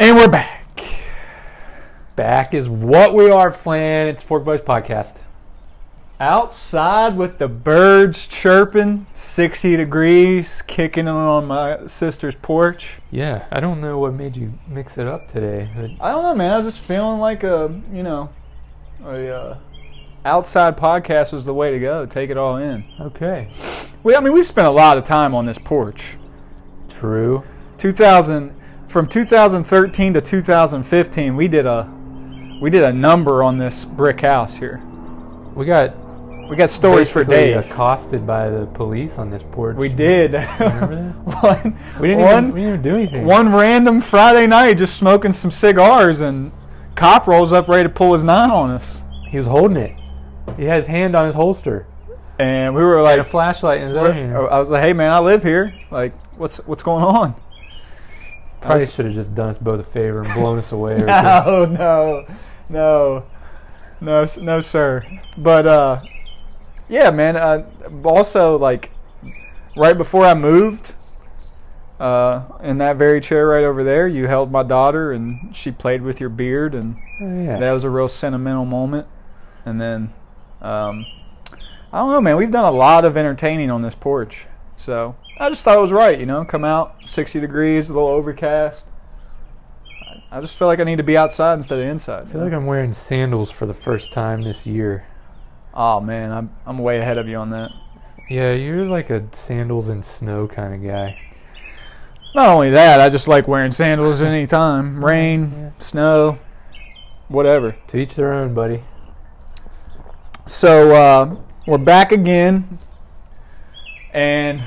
And we're back. Back is what we are, Flan. It's Fork Boys Podcast. Outside with the birds chirping, 60 degrees, kicking on my sister's porch. Yeah, I don't know what made you mix it up today. I don't know, man. I was just feeling like a, you know, a uh, outside podcast was the way to go. Take it all in. Okay. We, I mean, we've spent a lot of time on this porch. True. 2000 from 2013 to 2015, we did a we did a number on this brick house here. We got We got stories for days. accosted by the police on this porch. We did. One, We didn't, one, even, we didn't even do anything. one random Friday night, just smoking some cigars, and cop rolls up ready to pull his nine on us, He was holding it. He had his hand on his holster. and we were like, a flashlight in his other hand. I was like, "Hey man, I live here. Like, what's what's going on?" Probably should have just done us both a favor and blown us away. No, no, no, no, no, sir. But uh, yeah, man. Uh, also, like right before I moved, uh, in that very chair right over there, you held my daughter and she played with your beard, and Oh, yeah. that was a real sentimental moment. And then, um, I don't know, man. We've done a lot of entertaining on this porch, so I just thought it was right. You know, come out, sixty degrees, a little overcast. I- just feel like I need to be outside instead of inside. I feel like I'm wearing sandals for the first time this year. oh man, I'm I'm way ahead of you on that. Yeah, you're like a sandals and snow kind of guy. Not only that, I just like wearing sandals any time, rain, Yeah. snow, whatever. To each their own, buddy. So uh, we're back again, and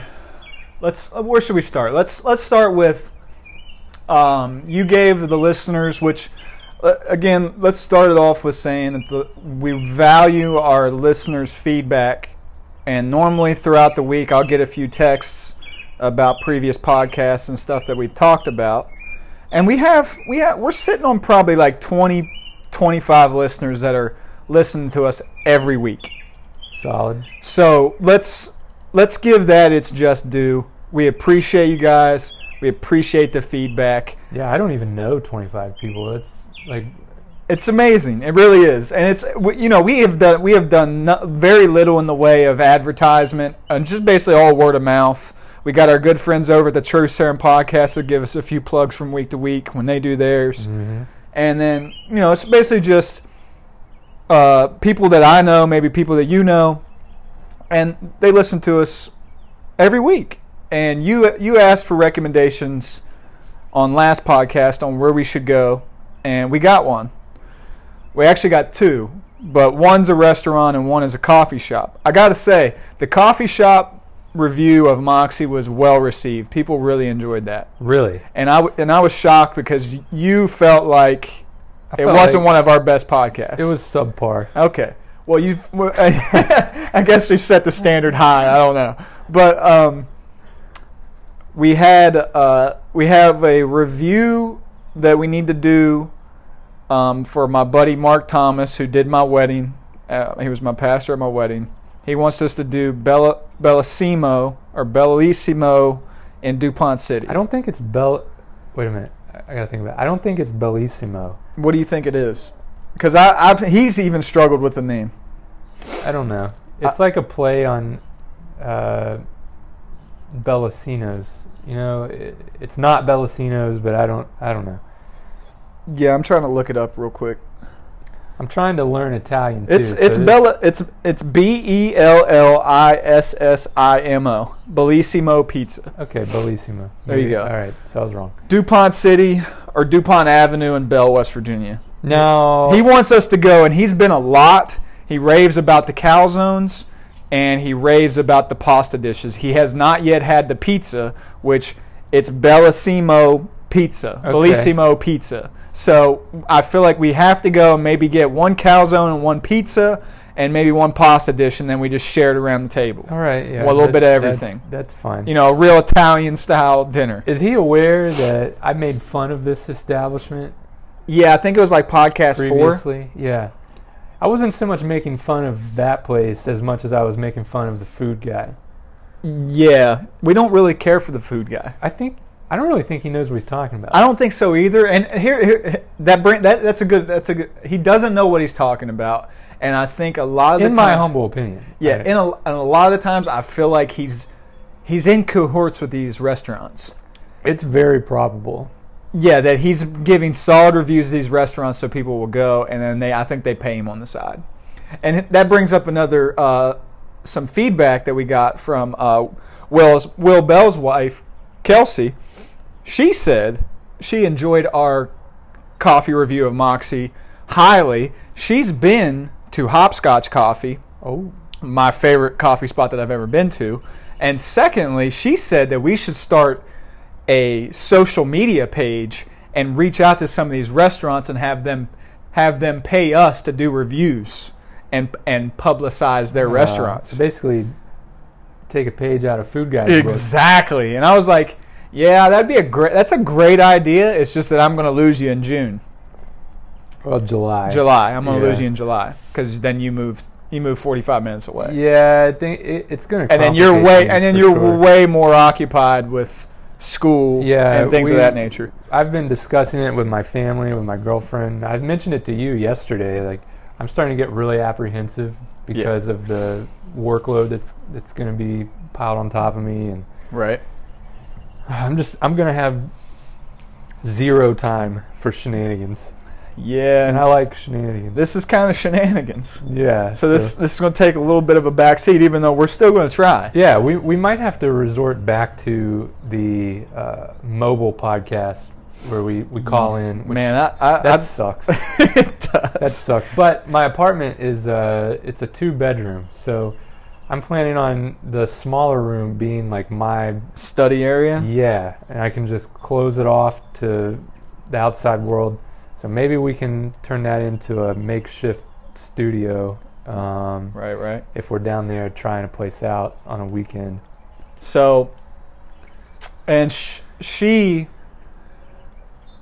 let's. uh, Where should we start? Let's let's start with. Um, you gave the listeners, which uh, again, let's start it off with saying that the, we value our listeners' feedback, and normally throughout the week, I'll get a few texts about previous podcasts and stuff that we've talked about, and we have we have we're sitting on probably like 20, 25 listeners that are listening to us every week. Solid. So let's let's give that its just due. We appreciate you guys. We appreciate the feedback. Yeah, I don't even know 25 people. That's like It's amazing. It really is, and it's you know we have done we have done no, very little in the way of advertisement and just basically all word of mouth. We got our good friends over at the True Serum podcast who give us a few plugs from week to week when they do theirs. mhm. and then you know it's basically just uh, people that I know, maybe people that you know, and they listen to us every week. And you you asked for recommendations on last podcast on where we should go, and we got one. We actually got two, but one's a restaurant and one is a coffee shop. I got to say, the coffee shop review of Moxie was well received. People really enjoyed that really. and I w- and I was shocked because you felt like I it wasn't like one of our best podcasts. It was subpar. okay. Well, you've I guess we've set the standard high. I don't know, but um, we had uh, we have a review that we need to do um, for my buddy Mark Thomas, who did my wedding. Uh, he was my pastor at my wedding. He wants us to do Bella Bellissimo or Bellissimo in DuPont City. I don't think it's Bell. Wait a minute. I I gotta think about. It. I don't think it's Bellissimo. What do you think it is? Because I, I've he's even struggled with the name. I don't know. It's like a play on uh, Bellacino's. You know, it, it's not Bellacino's, but I don't. I don't know. Yeah, I'm trying to look it up real quick. I'm trying to learn Italian too. It's so it's Bella. It's it's B E L L I S S I M O. Bellissimo Pizza. Okay, Bellissimo. There you go. All right, so I was wrong. DuPont City or DuPont Avenue in Belle, West Virginia. No, He wants us to go, and he's been a lot. He raves about the calzones, and he raves about the pasta dishes. He has not yet had the pizza, which it's Bellissimo Pizza. Okay. Bellissimo Pizza. So I feel like we have to go and maybe get one calzone and one pizza, and maybe one pasta dish, and then we just share it around the table. All right, yeah. Well, a little bit of everything. That's, fine. You know, a real Italian style dinner. is he aware that I made fun of this establishment Yeah, I think it was like podcast four. previously? Yeah. I wasn't so much making fun of that place as much as I was making fun of the food guy. Yeah, we don't really care for the food guy. I think I don't really think he knows what he's talking about. I don't think so either. And here, here that bring that that's a good that's a good. He doesn't know what he's talking about, and I think a lot of the in my humble opinion. yeah, I- in a, and a lot of the times I feel like he's he's in cohorts with these restaurants. it's very probable. Yeah, that he's giving solid reviews to these restaurants so people will go, and then they I think they pay him on the side, and that brings up another uh, some feedback that we got from uh, Will's Will Bell's wife, Kelsey. She said she enjoyed our coffee review of Moxie highly. She's been to Hopscotch Coffee, Oh, my favorite coffee spot that I've ever been to. And secondly, she said that we should start a social media page and reach out to some of these restaurants and have them have them pay us to do reviews and and publicize their Uh, restaurants. so basically, take a page out of Food Guy's book. Exactly. And I was like, yeah, that'd be a great that's a great idea. It's just that I'm going to lose you in June. Well, July. July. I'm going to Yeah. lose you in July cuz then you move you move 45 minutes away. Yeah, I think it, it's going to. and then you're way and then you're way more occupied with school Yeah, and things we- of that nature. I've been discussing it with my family, with my girlfriend. I mentioned it to you yesterday. Like, I'm starting to get really apprehensive because of the workload that's that's going to be piled on top of me, and Right. I'm just I'm going to have zero time for shenanigans, Yeah. and I like shenanigans. this is kind of shenanigans. yeah. So, this this is going to take a little bit of a backseat, even though we're still going to try. Yeah, we, we might have to resort back to the uh, mobile podcast where we, we call in. Which Man, I, I, that I sucks. it does. That sucks. But my apartment is uh, it's a two bedroom, so I'm planning on the smaller room being like my study area. yeah, and I can just close it off to the outside world. So maybe we can turn that into a makeshift studio um, Right, right. if we're down there trying a place out on a weekend. So, and sh- she,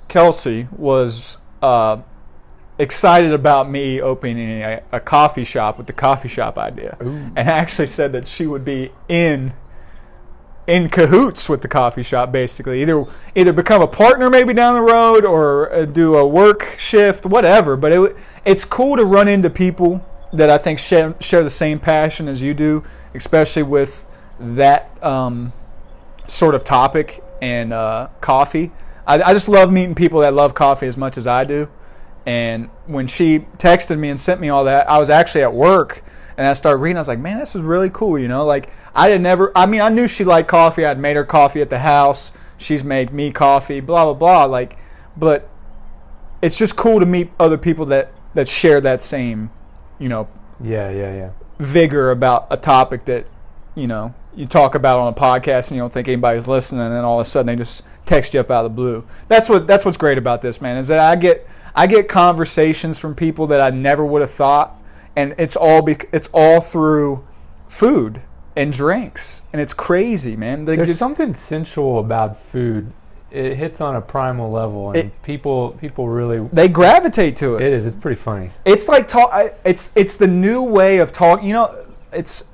Kelsey, was uh, excited about me opening a, a coffee shop with the coffee shop idea, Ooh. and actually said that she would be in in cahoots with the coffee shop basically. Either either become a partner maybe down the road or uh, do a work shift whatever. But it, it's cool to run into people that i think share, share the same passion as you do especially with that um, sort of topic and uh, coffee. I, I just love meeting people that love coffee as much as i do. And when she texted me and sent me all that i was actually at work and I started reading. I was like, man, this is really cool. You know, like I had never. I mean, I knew she liked coffee. I'd made her coffee at the house. She's made me coffee. Blah blah blah. Like, but it's just cool to meet other people that that share that same, you know, Yeah, yeah, yeah. vigor about a topic that you know you talk about on a podcast and you don't think anybody's listening and then all of a sudden they just text you up out of the blue that's what that's what's great about this man is that i get i get conversations from people that i never would have thought and it's all bec- it's all through food and drinks and it's crazy man There's something sensual about food. It hits on a primal level, and It- people people really. they gravitate to it. It is. It's pretty funny. it's like talk it's it's the new way of talk you know it's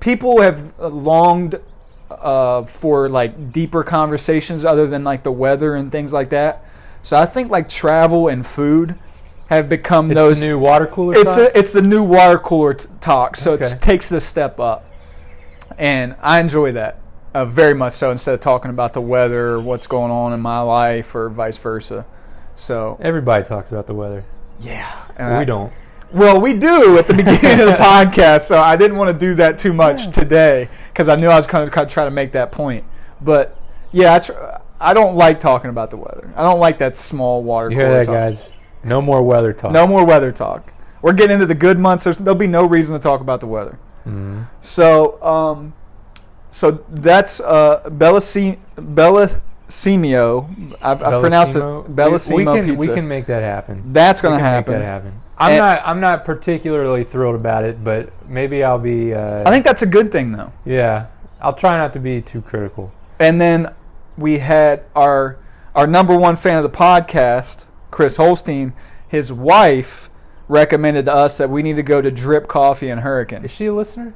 people have longed uh, for like deeper conversations other than like the weather and things like that so i think like travel and food have become It's those the new water cooler. it's talk? a, it's the new water cooler t- talk so it takes this step up and i enjoy that uh, very much so instead of talking about the weather or what's going on in my life or vice versa so Everybody talks about the weather. yeah we I- don't. well, we do at the beginning of the podcast, so I didn't want to do that too much today because I knew I was kind of trying to make that point. But yeah, I, tr- I don't like talking about the weather. I don't like that small water. You hear cooler that, talk. guys? No more weather talk. No more weather talk. We're getting into the good months. There's, there'll be no reason to talk about the weather. Mhm. So, um, so that's uh, Bellasi- Bellasimio. I've, I pronounced it? Bellissimo we, we can, pizza. We can make that happen. that's going to happen. Make that happen. I'm And- not. I'm not particularly thrilled about it, but maybe I'll be. Uh, I think that's a good thing, though. Yeah, I'll try not to be too critical. And then we had our our number one fan of the podcast, Chris Holstein. His wife recommended to us that we need to go to Drip Coffee and Hurricane. Is she a listener?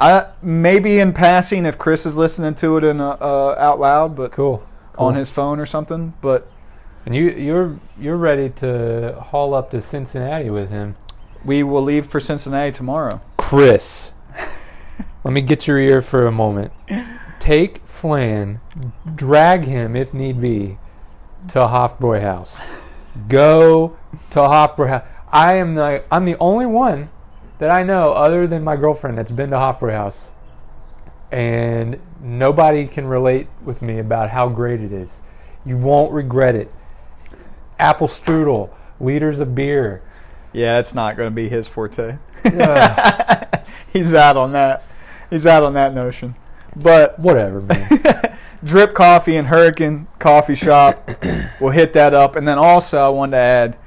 I maybe in passing if Chris is listening to it in uh, uh, out loud, but Cool. Cool. on his phone or something. But And you you're you're ready to haul up to Cincinnati with him. we will leave for Cincinnati tomorrow. Chris, let me get your ear for a moment. Take Flan, drag him if need be to Hofbräu House. Go to Hofbräu House. I am the I'm the only one that I know other than my girlfriend that's been to Hofbräu House, and nobody can relate with me about how great it is. You won't regret it. Apple strudel, liters of beer. Yeah, it's not going to be his forte. Ugh. He's out on that. He's out on that notion. But Whatever, man. Drip Coffee and Hurricane Coffee Shop. we'll hit that up. And then also, I wanted to add,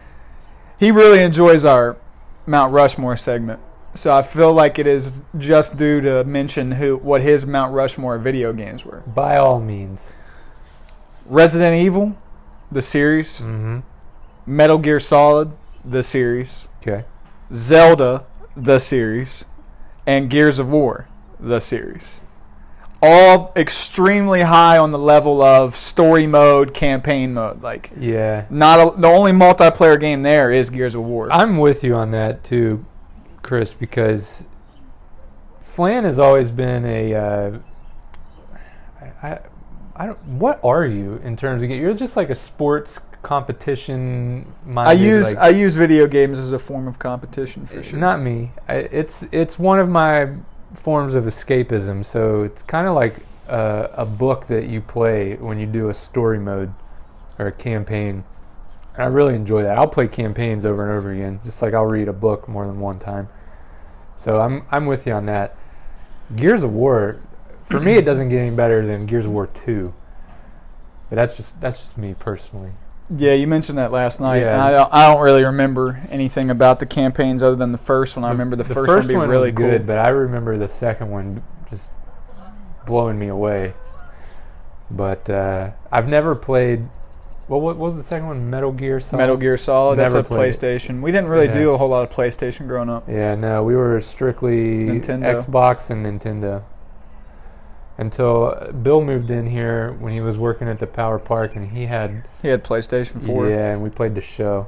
he really enjoys our Mount Rushmore segment. So I feel like it is just due to mention who what his Mount Rushmore video games were. By all means. Resident Evil, the series. Mm-hmm. Metal Gear Solid, the series. Okay. Zelda, the series. And Gears of War, the series. All extremely high on the level of story mode, campaign mode. Like, Yeah. not a, the only multiplayer game there is Gears of War. I'm with you on that too, Chris, because Flan has always been a. Uh, I, I don't. What are you in terms of? You're just like a sports competition. I use like, I use video games as a form of competition for sure. Not me. I, it's it's one of my forms of escapism. So it's kind of like a, a book that you play when you do a story mode or a campaign. And I really enjoy that. I'll play campaigns over and over again, just like I'll read a book more than one time. So I'm I'm with you on that. Gears of War, for me, it doesn't get any better than Gears of War Two. But that's just that's just me personally. Yeah, you mentioned that last night. Yeah. I don't, I don't really remember anything about the campaigns other than the first one. I remember the, first, one being really was cool. good, but I remember the second one just blowing me away. But uh, I've never played. Well, what was the second one? Metal Gear Solid. Metal Gear Solid. That's a played it. PlayStation. We didn't really Yeah. do a whole lot of PlayStation growing up. Yeah, no, we were strictly Nintendo. Xbox and Nintendo. Until Bill moved in here when he was working at the Power Park, and he had He had PlayStation 4. yeah, and we played the show.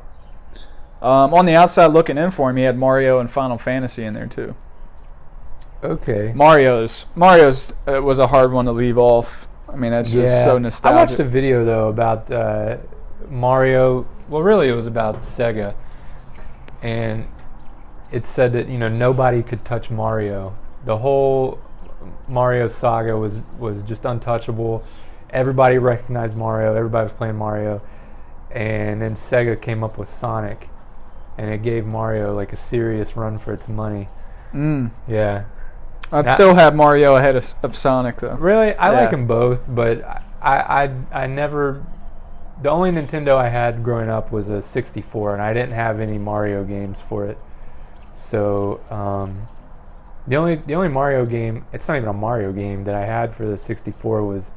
Um, on the outside looking in for him, he had Mario and Final Fantasy in there too. Okay. Mario's Mario's uh, was a hard one to leave off. I mean, that's just so nostalgic. I watched a video though about uh, Mario. Well, really, it was about Sega, and it said that you know nobody could touch Mario. The whole Mario saga was was just untouchable. Everybody recognized Mario. Everybody was playing Mario, and then Sega came up with Sonic, and it gave Mario like a serious run for its money. Mm. Yeah, I'd still have Mario ahead of, of Sonic though. Really, I like them both, but I, I I never. The only Nintendo I had growing up was a 64, and I didn't have any Mario games for it. So um, the only the only Mario game, it's not even a Mario game that I had for the 64 was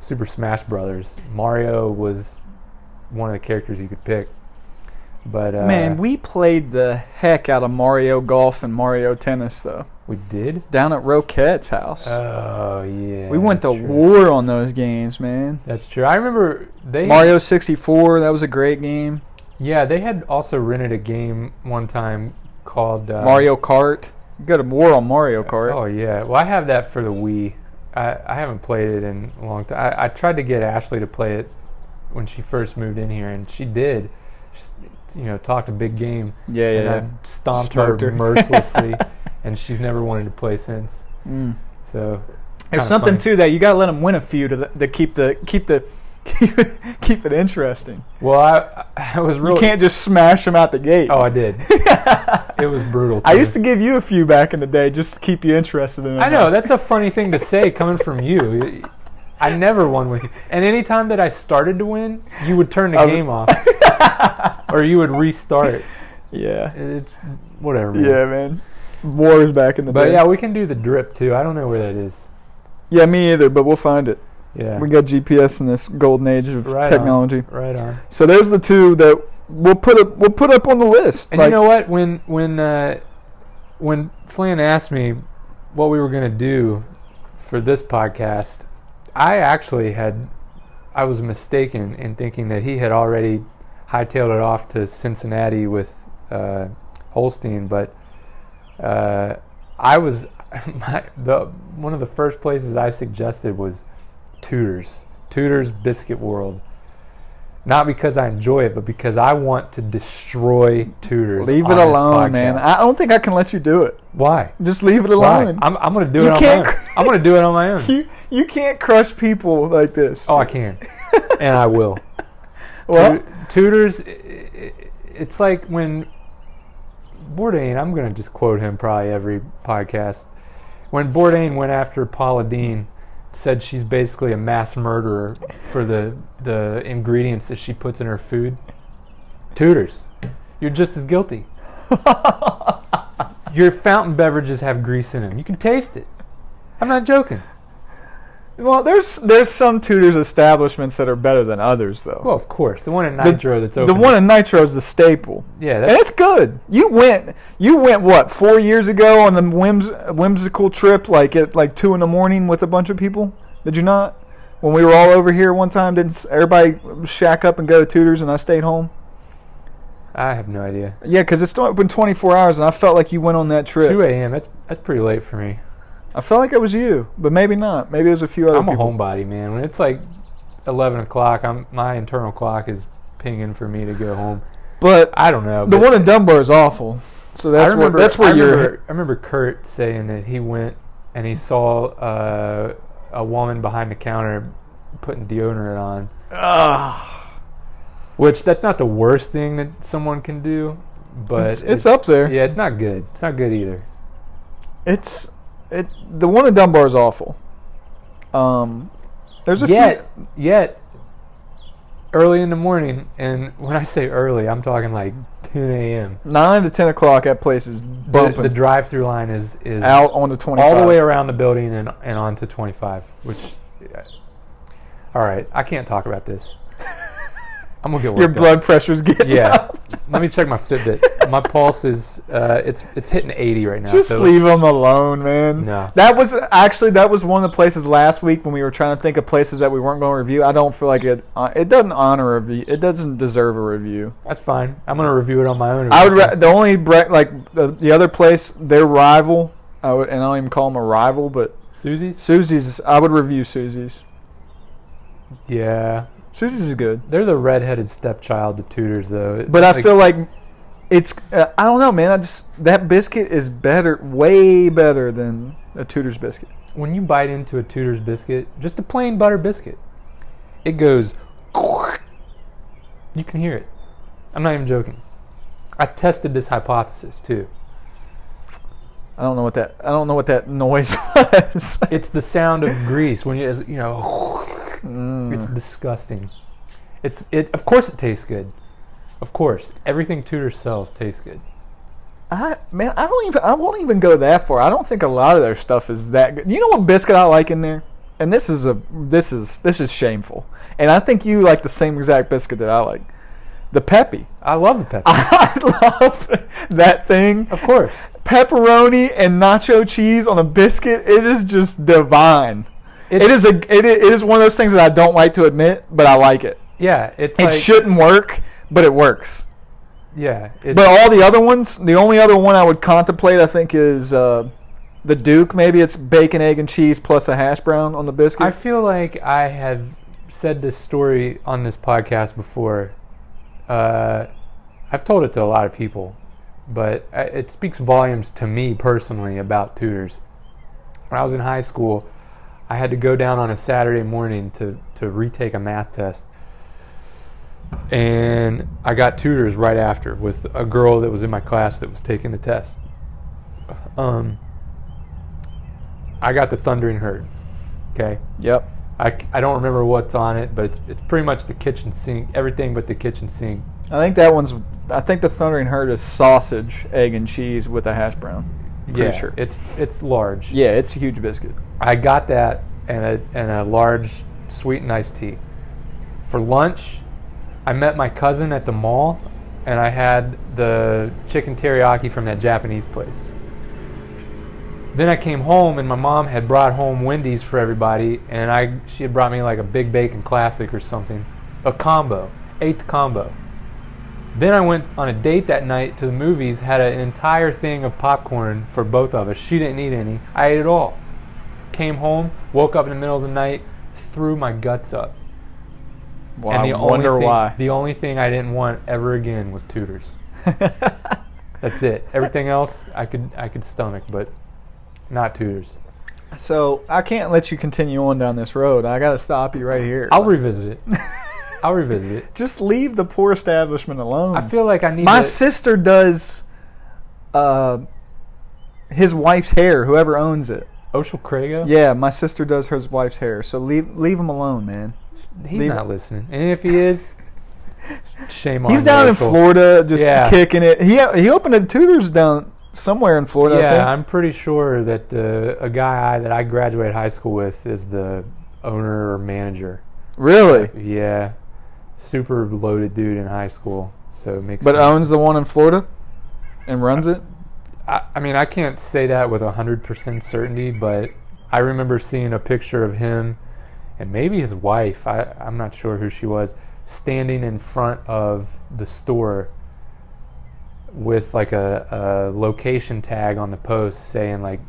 Super Smash Brothers. Mario was one of the characters you could pick. But uh, Man, we played the heck out of Mario Golf and Mario Tennis though. we did. Down at Roquette's house. Oh yeah, we went to true. war on those games, man. That's true. I remember they Mario 64, that was a great game. Yeah, they had also rented a game one time called uh, Mario Kart. You got a war on Mario Kart. Oh yeah, well I have that for the Wii. I, I haven't played it in a long time. I, I tried to get Ashley to play it when she first moved in here, and she did. She, you know, talked a big game, yeah, yeah. and yeah. I stomped Smoked her, her. mercilessly, and she's never wanted to play since. Mm. So There's something funny. to that. You got to let them win a few to, to keep the keep the keep it, keep it interesting. Well, I I was really. You can't just smash them out the gate. Oh, I did. it was brutal. I used to give you a few back in the day just to keep you interested in it. I know that's a funny thing to say coming from you. I never won with you, and anytime that I started to win, you would turn the Um, game off, or you would restart. Yeah. It's whatever. Man. Yeah, man. Wars back in the But day. yeah, we can do the drip too. I don't know where that is. Yeah, me either, but we'll find it. Yeah. We got GPS in this golden age of Right on. technology. right on. So there's the two that we'll put up we'll put up on the list. And Like, you know what? When when uh, when Flan asked me what we were gonna do for this podcast, I actually had I was mistaken in thinking that he had already hightailed it off to Cincinnati with uh, Holstein, but uh, I was my, the one of the first places I suggested was Tudor's, Tudor's Biscuit World. Not because I enjoy it, but because I want to destroy Tudor's. Leave it alone, man. I don't think I can let you do it. Why? Just leave it Why? alone. I'm, I'm going to do You it on my can't own. cr- I'm going to do it on my own. you you can't crush people like this. Oh, I can, and I will. well, Tu- Tudors, i- i- it's like when Bourdain, I'm going to just quote him probably every podcast. When Bourdain went after Paula Deen, said she's basically a mass murderer for the, the ingredients that she puts in her food. Tudor's, you're just as guilty. Your fountain beverages have grease in them. You can taste it. I'm not joking. Well, there's there's some Tudor's establishments that are better than others, though. Well, of course, the one in The- Nitro that's open. the one in Nitro is the staple. yeah, And that's it's good. You went. You went what four years ago on the whims, whimsical trip, like at like two in the morning with a bunch of people. Did you not? When we were all over here one time, didn't everybody shack up and go to Tudor's, and I stayed home? I have no idea. Yeah, because it's open 24 hours, and I felt like you went on that trip. 2 a.m. That's that's pretty late for me. I felt like it was you, but maybe not. Maybe it was a few other people. I'm a people. homebody, man. When it's like 11 o'clock, I'm my internal clock is pinging for me to go home. But I don't know. the one in Dunbar is awful. So that's remember, where that's where I you're. Remember, I remember Kurt saying that he went and he saw uh, a woman behind the counter putting deodorant on. Ah, Which that's not the worst thing that someone can do, but it's, it's up there. Yeah, it's not good. It's not good either. It's it. The one in Dunbar is awful. Um, there's a yet, yet, early in the morning, and when I say early, I'm talking like 10 a.m. nine to ten o'clock. That place is The, bumping the drive-through line is is out on the twenty. all the way around the building and and onto 25. Which, all right, I can't talk about this. I'm gonna get Your up. blood pressure's getting Yeah. up. Let me check my Fitbit. My pulse is uh, it's it's hitting 80 right now. Just so leave them alone, man. No. That was actually that was one of the places last week when we were trying to think of places that we weren't going to review. I don't feel like it. Uh, it doesn't honor a review. It doesn't deserve a review. That's fine. I'm gonna review it on my own. I would the only bre- like the, the other place their rival. I would, and I don't even call them a rival, but Susie's. Susie's. I would review Susie's. Yeah, Susie's is good, they're the redheaded stepchild to Tudors, though. But I feel like it's. Uh, I don't know, man. I just that biscuit is better, way better than a Tudor's biscuit. when you bite into a Tudor's biscuit, just a plain butter biscuit, it goes. You can hear it. I'm not even joking. I tested this hypothesis too. I don't know what that. I don't know what that noise was. It's the sound of grease when you you know. Mm. It's disgusting. It's it. Of course, it tastes good. Of course, everything Tudor sells tastes good. I man, I don't even. I won't even go that far. I don't think a lot of their stuff is that good. You know what biscuit I like in there? And this is a. This is this is shameful. And I think you like the same exact biscuit that I like. The Peppy. I love the Peppy. I love that thing. of course. Pepperoni and nacho cheese on a biscuit. It is just divine. It's, a. It is, it is one of those things that I don't like to admit, but I like it. Yeah, it's It like shouldn't work, but it works. yeah. But all the other ones, the only other one I would contemplate, I think, is uh, the Duke. Maybe it's bacon, egg, and cheese plus a hash brown on the biscuit. I feel like I have said this story on this podcast before. Uh, I've told it to a lot of people, but it speaks volumes to me personally about Tudor's. When I was in high school, I had to go down on a Saturday morning to, to retake a math test. And I got Tudor's right after with a girl that was in my class that was taking the test. Um, I got the Thundering Herd. Okay. yep. I, I don't remember what's on it, but it's, it's pretty much the kitchen sink, everything but the kitchen sink. I think that one's. I think the Thundering Herd is sausage, egg, and cheese with a hash brown. Pretty yeah, sure. it's it's large. Yeah, it's a huge biscuit. I got that and a and a large sweet and iced tea. For lunch, I met my cousin at the mall, and I had the chicken teriyaki from that Japanese place. then I came home and my mom had brought home Wendy's for everybody, and I she had brought me like a big bacon classic or something, a combo, the combo. Then I went on a date that night to the movies, had an entire thing of popcorn for both of us. She didn't eat any. I ate it all. Came home, woke up in the middle of the night, threw my guts up. Well, and I the wonder only thing, why. The only thing I didn't want ever again was Tudor's. That's it. Everything else I could I could stomach, but not Tudor's. so I can't let you continue on down this road. I got to stop you right here. I'll revisit it. I'll revisit it. Just leave the poor establishment alone. I feel like I need My to. sister does uh, his wife's hair, whoever owns it. Oshel Craigo. Yeah, my sister does her wife's hair. So leave leave him alone, man. he's leave- not listening. And if he is, shame on. Him He's down in Florida just Yeah. kicking it. He he opened a Tudor's down somewhere in Florida. I think. Yeah, I'm pretty sure that uh, a guy I, that I graduated high school with is the owner or manager. really. Yeah, super loaded dude in high school. So it makes. But sense. owns the one in Florida and runs it. I, I mean, I can't say that with hundred percent certainty, but I remember seeing a picture of him and maybe his wife. I, I'm not sure who she was, standing in front of the store with like a, a location tag on the post saying like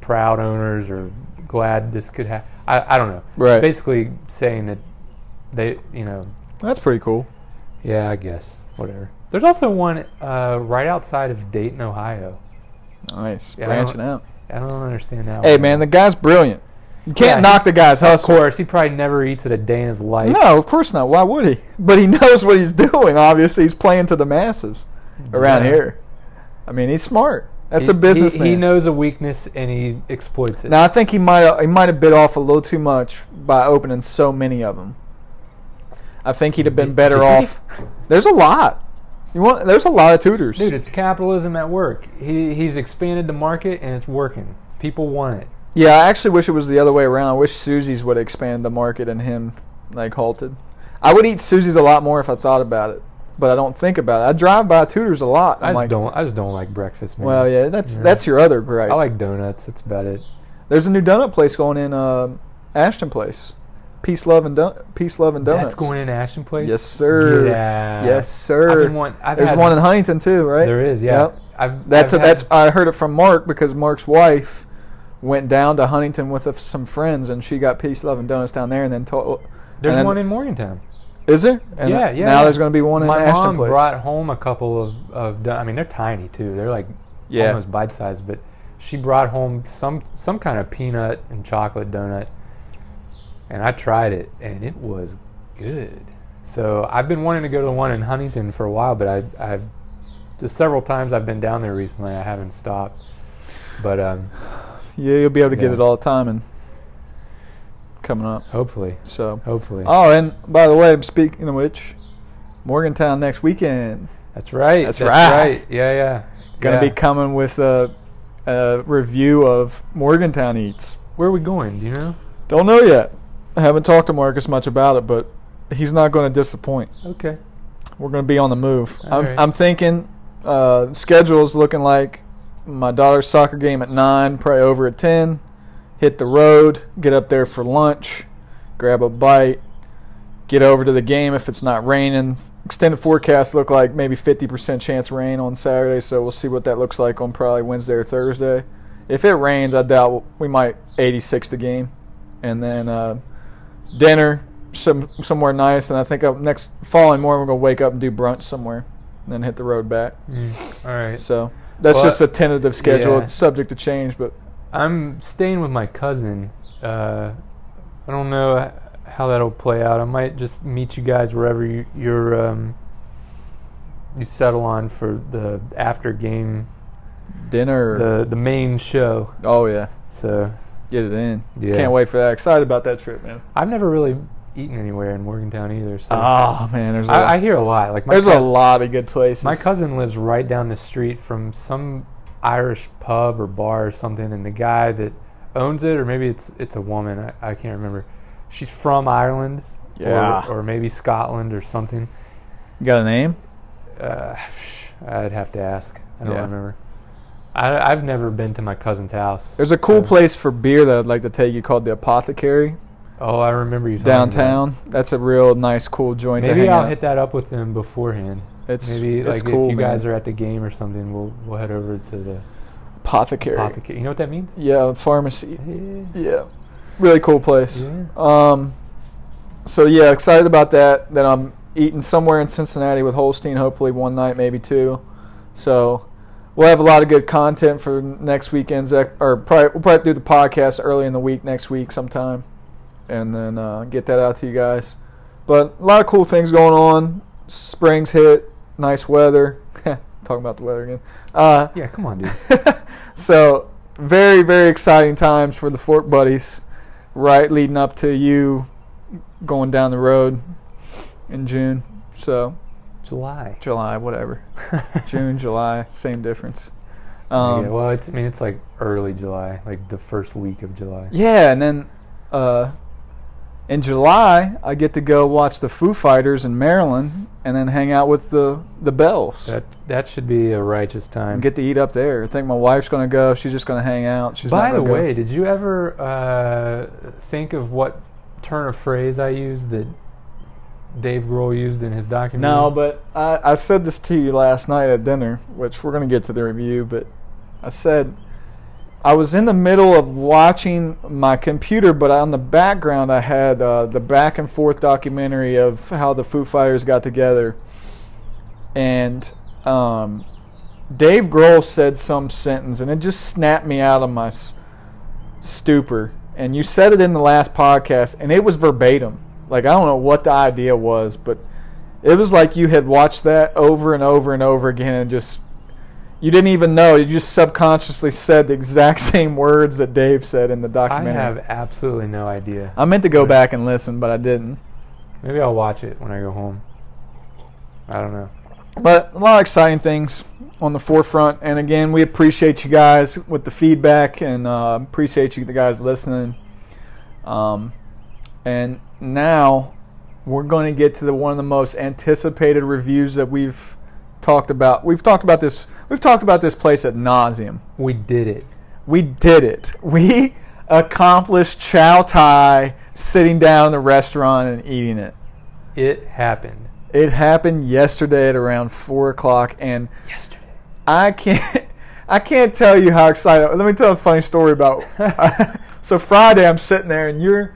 "proud owners" or "glad this could happen." I, I don't know. Right. Basically saying that they, you know, That's pretty cool. yeah, I guess whatever. There's also one uh, right outside of Dayton, Ohio. Nice Yeah, branching don't- out. I don't understand that. Hey one. man, the guy's brilliant. You can't Yeah, knock the guy's hustle. of course, he probably never eats it a day in his life. No, of course not. Why would he? But he knows what he's doing. Obviously, he's playing to the masses around Yeah. here. I mean, he's smart. That's He- a businessman. He, he knows a weakness and he exploits it. Now, I think he might have, he might have bit off a little too much by opening so many of them. I think he'd have been better he? off. There's a lot. You want? There's a lot of Tudor's. Dude, it's capitalism at work. He, he's expanded the market and it's working. People want it. Yeah, I actually wish it was the other way around. I wish Susie's would expand the market and him like halted. I would eat Susie's a lot more if I thought about it, but I don't think about it. I drive by Tudor's a lot. I I'm just like, don't. I just don't like breakfast. Man. Well, yeah, that's Yeah. that's your other gripe. I like donuts. That's about it. There's a new donut place going in um Ashton Place. Peace, love, and don- peace, love, and donuts. That's going in Ashton Place. Yes, sir. Yeah. Yes, sir. Want, There's had- one in Huntington too, right? There is. Yeah. Yep. I've, That's I've a, that's. I heard it from Mark because Mark's wife went down to Huntington with uh, some friends, and she got peace, love, and donuts down there, and then told. There's then- one in Morgantown. Is there? And yeah, yeah. Now yeah. there's going to be one in My Ashton mom Place. brought home a couple of of. I mean, they're tiny too. They're like Yeah. almost bite sized, but she brought home some some kind of peanut and chocolate donut, and I tried it, and it was good. So I've been wanting to go to the one in Huntington for a while, but I I've just several times I've been down there recently. I haven't stopped, but um, yeah, you'll be able to get it all the time and coming up. hopefully, So. hopefully. Oh, and by the way, I'm speaking of which, Morgantown next weekend That's right. That's That's, right. right. Yeah, yeah. going to yeah. be coming with a, a review of Morgantown Eats. Where are we going? Do you know? Don't know yet. I haven't talked to Marcus much about it, but he's not going to disappoint. Okay. We're going to be on the move. I'm, right. I'm thinking uh, schedule is looking like my daughter's soccer game at 9, probably over at 10. Hit the road, get up there for lunch, grab a bite, get over to the game if it's not raining. Extended forecast look like maybe 50% chance rain on Saturday, so we'll see what that looks like on probably Wednesday or Thursday. If it rains, I doubt we might 86 the game. And then uh, dinner some somewhere nice, and I think up next following morning we're gonna wake up and do brunch somewhere, and then hit the road back. Mm, all right. So that's Well, just a tentative schedule. yeah. It's subject to change, but I'm staying with my cousin. Uh, I don't know how that'll play out. I might just meet you guys wherever you, you're um, you settle on for the after game, dinner. the the main show. oh yeah, So get it in. Yeah. Can't wait for that. Excited about that trip, man. I've never really eaten anywhere in Morgantown either. So Oh man, there's a, I, I hear a lot. Like my there's a cousin- lot of good places. My cousin lives right down the street from some Irish pub or bar or something, and the guy that owns it, or maybe it's it's a woman, I, I can't remember. She's from Ireland, Yeah. or, or maybe Scotland or something. You got a name? Uh, I'd have to ask. I don't Yeah. remember. I, I've never been to my cousin's house. There's a cool so- place for beer that I'd like to take you called the Apothecary Oh, I remember you talking about downtown. That's a real nice, cool joint. Maybe I'll out. hit that up with them beforehand. It's Maybe it's like cool, if you guys are at the game or something, we'll we'll head over to the Apothecary. apothecary. You know what that means? Yeah, pharmacy. Yeah. Yeah, really cool place. Yeah. Um, so yeah, excited about that. Then I'm eating somewhere in Cincinnati with Holstein. Hopefully one night, maybe two. So we'll have a lot of good content for next weekend's or probably we'll probably do the podcast early in the week next week sometime, and then uh, get that out to you guys. But a lot of cool things going on. Spring's hit. Nice weather. Talking about the weather again. Uh, Yeah, come on, dude. so very very exciting times for the Fort Buddies, right leading up to you going down the road in June. So July. July, whatever. June, July, same difference. Um, yeah, well, it's I mean it's like early July, like the first week of July. yeah, and then uh, in July I get to go watch the Foo Fighters in Maryland, and then hang out with the the Bells. That that should be a righteous time. get to eat up there. I think my wife's gonna go. She's just gonna hang out. She's By the gonna go- way, did you ever uh, think of what turn of phrase I used that Dave Grohl used in his documentary? No, but I, I said this to you last night at dinner, which we're going to get to the review. But I said I was in the middle of watching my computer, but on the background I had uh, the back and forth documentary of how the Foo Fighters got together, and um, Dave Grohl said some sentence, and it just snapped me out of my s- stupor. And you said it in the last podcast, and it was verbatim. Like I don't know what the idea was, but it was like you had watched that over and over and over again, and just you didn't even know. You just subconsciously said the exact same words that Dave said in the documentary. I have absolutely no idea. I meant to go back and listen, but I didn't. Maybe I'll watch it when I go home. I don't know. But a lot of exciting things on the forefront. And again, we appreciate you guys with the feedback and uh, appreciate you the guys listening. Um, and now we're going to get to the one of the most anticipated reviews that we've talked about. We've talked about this. We've talked about this place at nauseum. We did it. We did it. We accomplished Chow Tai sitting down in the restaurant and eating it. It happened It happened yesterday at around four o'clock, and yesterday. I can't. I can't tell you how excited. Let me tell a funny story about. so Friday, I'm sitting there, and you're.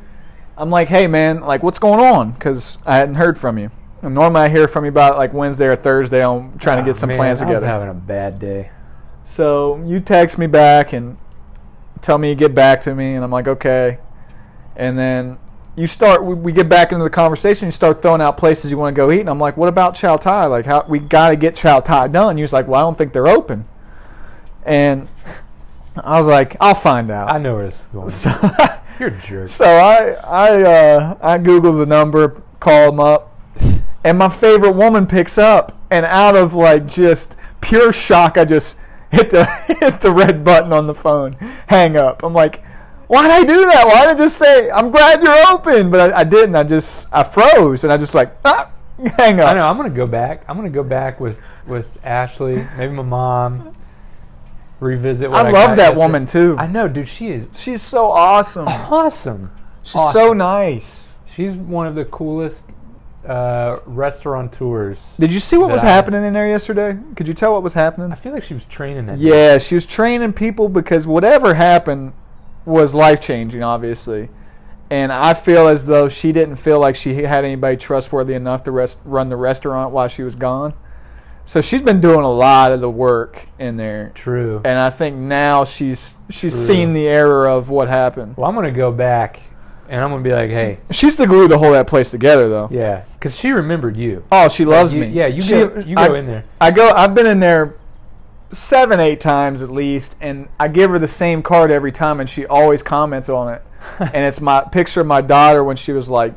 I'm like, hey man, like what's going on? Because I hadn't heard from you. And normally I hear from you about like Wednesday or Thursday. I'm trying to get Ah, some man, plans I was together. having a bad day. So you text me back and tell me you get back to me, and I'm like, okay. And then you start. We, we get back into the conversation. You start throwing out places you want to go eat, and I'm like, what about Chow Tai? Like, how we got to get Chow Tai done. You was like, well, I don't think they're open. And I was like, I'll find out. I know where it's is going. so, You're a jerk. so I I uh, I googled the number, call them up, and my favorite woman picks up, and out of like just pure shock, I just hit the hit the red button on the phone, hang up. I'm like, why'd I do that? Why did I just say I'm glad you're open? But I, I didn't. I just I froze, and I just like ah, hang up. I know. I'm gonna go back. I'm gonna go back with with Ashley, maybe my mom. Revisit. What I I, love that yesterday. woman too. I know, dude. She is She's so awesome. awesome. She's so nice. She's one of the coolest uh, restaurateurs. Did you see what was I- happening in there yesterday? Could you tell what was happening? I feel like she was training day. Yeah, she was training people because whatever happened was life changing, obviously. And I feel as though she didn't feel like she had anybody trustworthy enough to rest, run the restaurant while she was gone. So she's been doing a lot of the work in there. True. And I think now she's she's True. seen the error of what happened. Well, I'm gonna go back, and I'm gonna be like, hey, She's the glue to hold that place together, though. yeah, because she remembered you. Oh, she loves You- me. Yeah, you She- go. You I- go in there. I go. I've been in there seven, eight times at least, and I give her the same card every time, and she always comments on it. and it's my picture of my daughter when she was like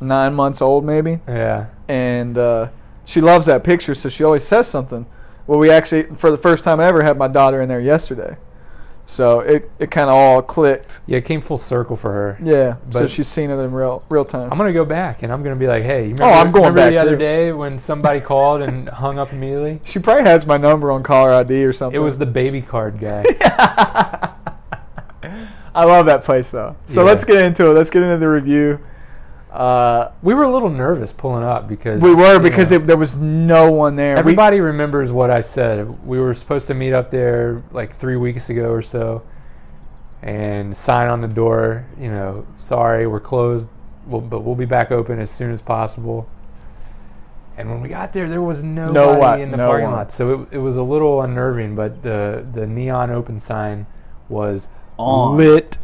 nine months old, maybe, Yeah. and uh, she loves that picture, so she always says something. Well, we actually, for the first time ever, had my daughter in there yesterday. So it, it kind of all clicked. Yeah, it came full circle for her. Yeah. so she's seen it in real real time. I'm gonna go back and I'm gonna be like, hey, you remember, Oh, I'm going remember back the other too. day when somebody called and hung up immediately? she probably has my number on caller ID or something. It was the baby card guy. I love that place though. So Yeah. let's get into it. Let's get into the review. Uh, we were a little nervous pulling up because we were you because know, it, there was no one there. We- everybody remembers what I said. We were supposed to meet up there like three weeks ago or so, and sign on the door. You know, sorry, we're closed, we'll, but we'll be back open as soon as possible. And when we got there, there was nobody what- in the no parking one. lot, so it, it was a little unnerving. But the the neon open sign was On. lit.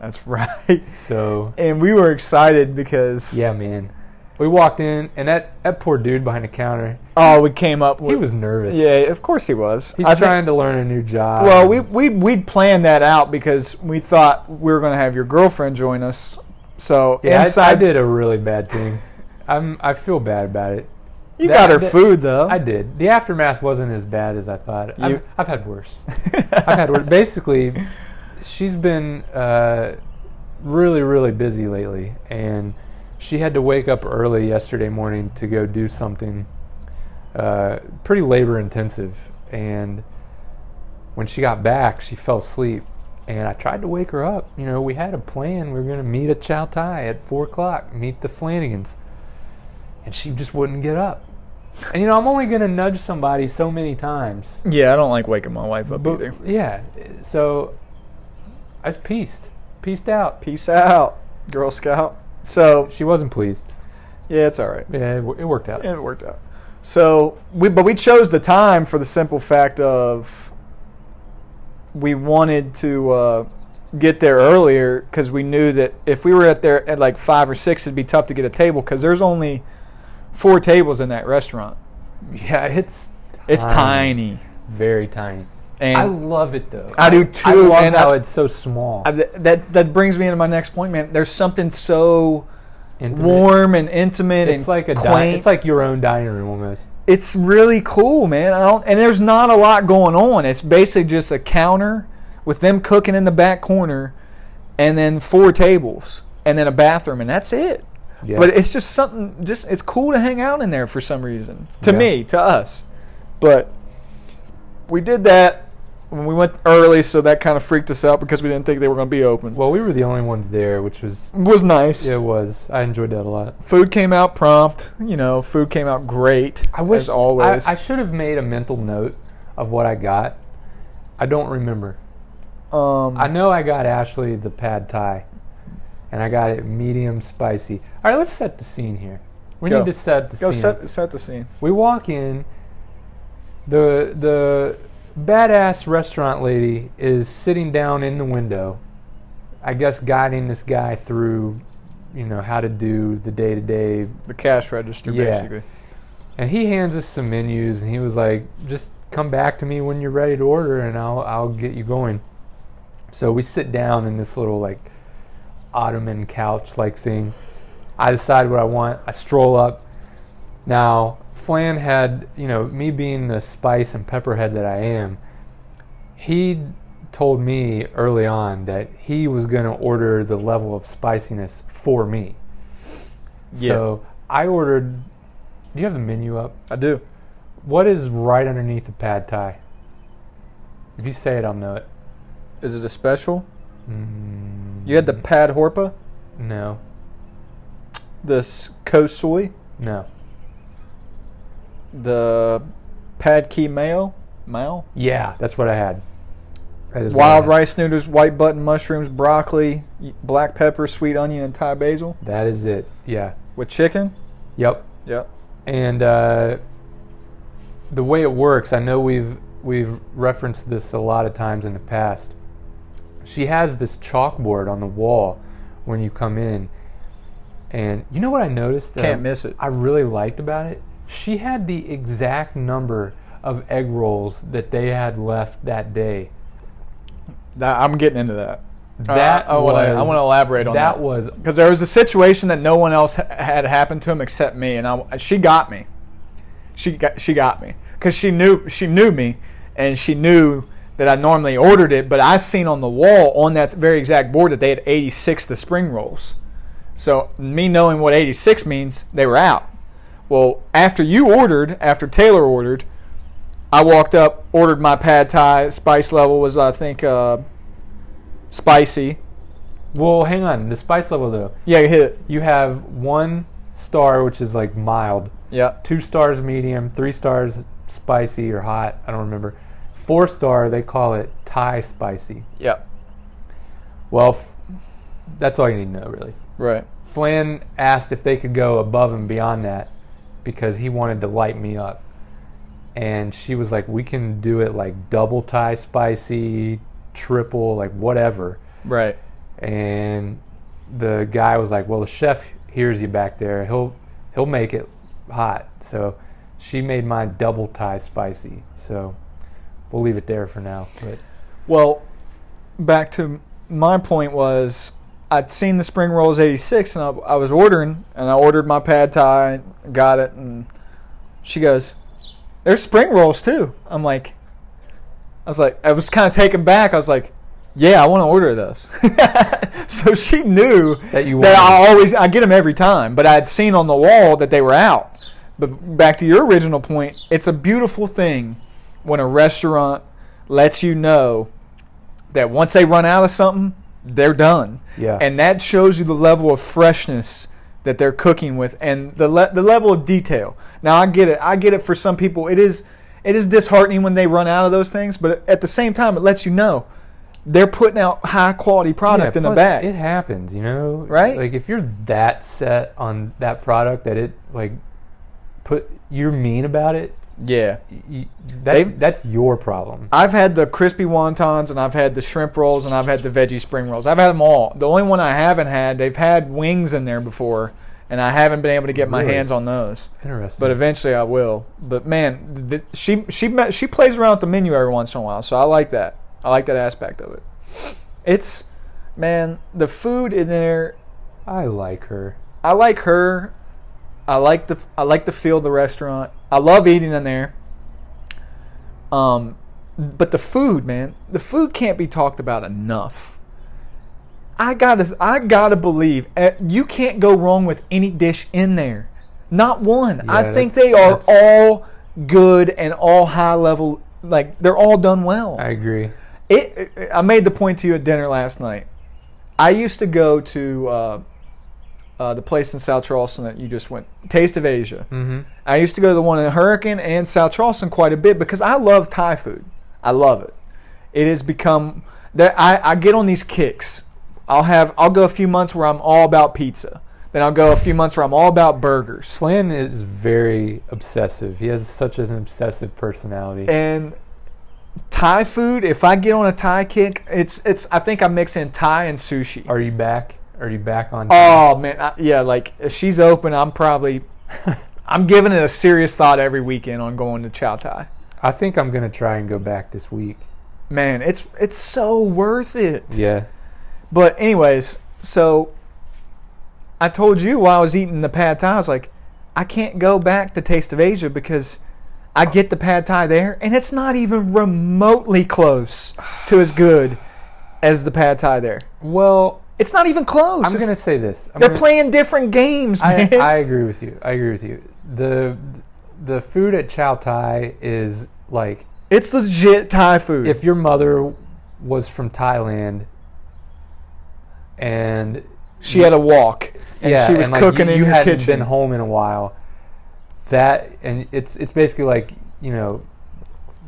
That's right. So And we were excited because yeah, man, we walked in, and that that poor dude behind the counter, oh, we came up. With, he was nervous. Yeah, of course he was. He's I think- trying to learn a new job. Well, we we we planned that out because we thought we were going to have your girlfriend join us. So yeah, I- I, did a really bad thing. I'm I feel bad about it. you that- got her that- food though. I did. The aftermath wasn't as bad as I thought. You- I've, I've had worse. I've had worse. Basically, she's been uh, really really busy lately, and she had to wake up early yesterday morning to go do something uh, pretty labor intensive. And when she got back, she fell asleep. And I tried to wake her up. You know, we had a plan. We were going to meet at Chow Tai at 4 o'clock, meet the Flanagans. And she just wouldn't get up. And, you know, I'm only going to nudge somebody so many times. yeah, I don't like waking my wife up But, either. yeah. So I was pieced. Pieced out. Peace out, Girl Scout. So She wasn't pleased. yeah, it's all right. Yeah, it, it worked out. It worked out. So we, but we chose the time for the simple fact of we wanted to uh, get there earlier because we knew that if we were at there at like five or six, it'd be tough to get a table because there's only four tables in that restaurant. Yeah, it's It's tiny, Very tiny. And I love it though. I do I too, love and how I- it's so small. I, that that brings me into my next point, man. There's something so Intimate. warm and intimate It's and like a di- it's like your own dining room almost. it's really cool, man. I don't, and there's not a lot going on. It's basically just a counter with them cooking in the back corner, and then four tables, and then a bathroom, and that's it. Yeah. But it's just something. Just it's cool to hang out in there for some reason. To Yeah. me, to us, but we did that we went early, so that kind of freaked us out because we didn't think they were going to be open. well, we were the only ones there, which was was nice. it was. I enjoyed that a lot. Food came out prompt. You know, food came out great. I wish as always. I, I should have made a mental note of what I got. I don't remember. um, I know I got Ashley the pad thai, and I got it medium spicy. All right, let's set the scene here. We Go. need to set the Go scene. set set the scene. We walk in. The the badass restaurant lady is sitting down in the window. I guess guiding this guy through, you know, how to do the day to day. The cash register, Yeah. basically. And he hands us some menus, and he was like, "Just come back to me when you're ready to order, and I'll I'll get you going." So we sit down in this little like ottoman couch like thing. I decide what I want. I stroll up. Now, Flan had, you know, me being the spice and pepperhead that I am, he told me early on that he was going to order the level of spiciness for me. Yeah. So I ordered. Do you have the menu up? I do. What is right underneath the pad thai? If you say it, I'll know it. Is it a special? Mm, You had the pad horpa, no, the s- khao soi, no. The pad kee mao, mayo, Yeah, that's what I had. That is what I wild rice noodles, white button mushrooms, broccoli, black pepper, sweet onion, and Thai basil That is it. Yeah. with chicken. Yep. Yep. And uh, the way it works, I know we've we've referenced this a lot of times in the past. She has this chalkboard on the wall when you come in, and you know what I noticed? that Can't miss it. I really liked about it. She had the exact number of egg rolls that they had left that day. That- I'm getting into that. That Uh, I want to. I want to elaborate on that. That was because there was a situation that no one else ha- had happened to him except me, and I, she got me. She got she got me because she knew she knew me, and she knew that I normally ordered it, but I seen on the wall on that very exact board that they had 86 the spring rolls. So me knowing what 86 means, they were out. Well, after you ordered, after Taylor ordered, I walked up, ordered my pad thai. Spice level was I think uh, spicy. Well, hang on. The spice level though, Yeah, hit it. you have one star which is like mild, Yeah, two stars medium, three stars spicy or hot. I don't remember. Four star they call it Thai spicy. yeah, Well, f- that's all you need to know really. right. Flynn asked if they could go above and beyond that because he wanted to light me up. And she was like, "We can do it like double Thai spicy, triple, like whatever." Right. and the guy was like, "Well, the chef hears you back there. He'll he'll make it hot." So she made mine double Thai spicy. So we'll leave it there for now. But Well, back to my point was I'd seen the spring rolls 86 and I, I was ordering and I ordered my pad thai, got it, and she goes, "There's spring rolls too." I'm like, I was like, I was kind of taken back. I was like, "Yeah, I want to order those." so she knew That you that. I always I get them every time, but I had seen on the wall that they were out. But back to your original point, it's a beautiful thing when a restaurant lets you know that once they run out of something, they're done. Yeah. And that shows you the level of freshness that they're cooking with and the le- the level of detail. Now I get it. I get it for some people it is it is disheartening when they run out of those things, but at the same time it lets you know they're putting out high quality product Yeah, in the bag. It happens, you know. Right? Like if you're that set on that product that it like put you're mean about it. Yeah. that's They've- that's your problem. I've had the crispy wontons and I've had the shrimp rolls and I've had the veggie spring rolls. I've had them all. The only one I haven't had, they've had wings in there before, and I haven't been able to get my Really? hands on those. Interesting. But eventually I will. But man, th- she she she plays around with the menu every once in a while, so I like that. I like that aspect of it. It's man, the food in there. I like her. I like her. I like the I like the feel of the restaurant. I love eating in there. Um, but the food, man, the food can't be talked about enough. I gotta I gotta believe eh, you can't go wrong with any dish in there. Not one. I think they are all good and all high level. Like they're all done well. I agree. It, it- I made the point to you at dinner last night. I used to go to uh, uh, the place in South Charleston that you just went, Taste of Asia. Mm-hmm. I used to go to the one in Hurricane and South Charleston quite a bit because I love Thai food. I love it. It has become that I, I get on these kicks. I'll have I'll go a few months where I'm all about pizza. Then I'll go a few months where I'm all about burgers. Flynn is very obsessive. He has such an obsessive personality. And Thai food, if I get on a Thai kick, it's it's I think I mix in Thai and sushi. Are you back? Are you back on? Oh man, I, yeah. Like if she's open, I'm probably, I'm giving it a serious thought every weekend on going to Chow Tai. I think I'm gonna try and go back this week. Man, it's it's so worth it. Yeah. But anyways, so I told you while I was eating the pad thai, I was like, I can't go back to Taste of Asia because I get the pad thai there, and it's not even remotely close to as good as the pad thai there. Well, It's not even close. I'm gonna say this. I'm they're gonna- playing different games, I, man. I agree with you. I agree with you. The the food at Chow Tai is like it's legit Thai food. if your mother was from Thailand and she had a wok and yeah, she was and like cooking you, in you your hadn't kitchen. been home in a while. That and it's it's basically like you know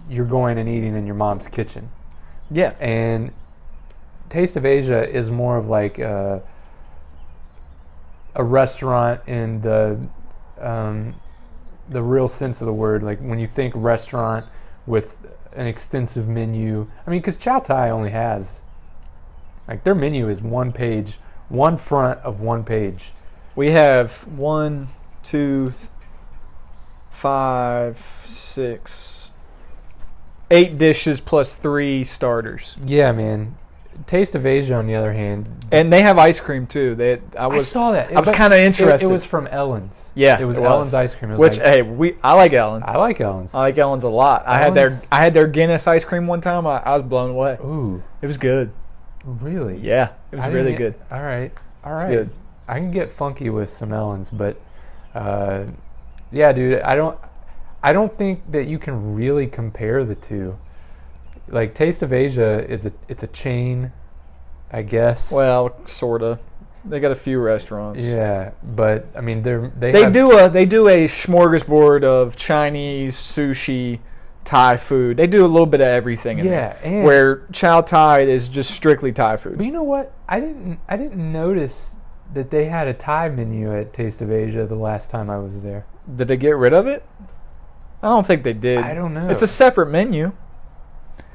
you're going and eating in your mom's kitchen. Yeah, And Taste of Asia is more of like a, a restaurant in the um, the real sense of the word. Like when you think restaurant with an extensive menu. I mean, because Chow Tai only has like their menu is one page, one front of one page. we have one, two, five, six, eight dishes plus three starters. Yeah, man. Taste of Asia, on the other hand, And they have ice cream too. They I I, saw that. I was kinda interested. It, was from Ellen's. yeah, it was it Ellen's ice cream. Which like- hey, we I like Ellen's. I like Ellen's. I like Ellen's a lot. I had their I had their Guinness ice cream one time. I, I was blown away. Ooh, It was good. really? Yeah, it was I really good. All right, all right. It's good. I can get funky with some Ellen's, but uh, yeah, dude, I don't, I don't think that you can really compare the two. Like Taste of Asia is a, it's a chain, I guess. Well, sorta. They got a few restaurants. yeah, but I mean, they're they They have- do a they do a smorgasbord of Chinese sushi, Thai food. They do a little bit of everything in Yeah, there. and- Where Chow Thai is just strictly Thai food. But you know what? I didn't, I didn't notice that they had a Thai menu at Taste of Asia the last time I was there. Did they get rid of it? I don't think they did. I don't know. It's a separate menu.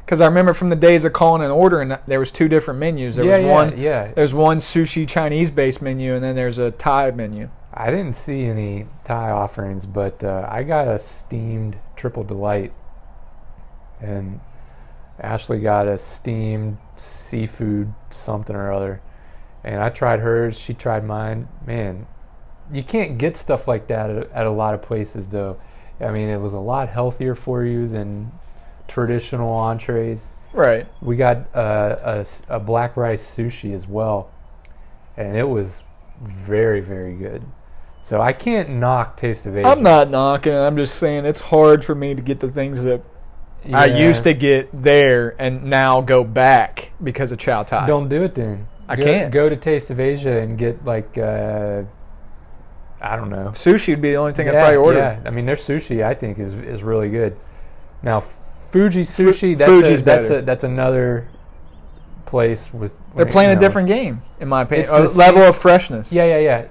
Because I remember from the days of calling an order, and there was two different menus. There yeah, was yeah, one. yeah. There's one sushi Chinese based menu, and then there's a Thai menu. I didn't see any Thai offerings, but uh, I got a steamed triple delight, and Ashley got a steamed seafood something or other, and I tried hers. She tried mine. Man, you can't get stuff like that at, at a lot of places, though. I mean, it was a lot healthier for you than traditional entrees. Right. We got uh, a, a black rice sushi as well, and it was very, very good. So I can't knock Taste of Asia. I'm not knocking. I'm just saying it's hard for me to get the things that I used to get there and now go back because of Chow Tai. Don't do it then. I Go- can't. go to Taste of Asia and get like uh, I don't know. Sushi would be the only thing I'd probably order. yeah. I mean, their sushi I think is is really good. Now Fuji sushi, that's Fuji's a, that's better. a, that's another place with. They're you playing a different game, in my opinion. It's A the level same- of freshness. Yeah, yeah, yeah.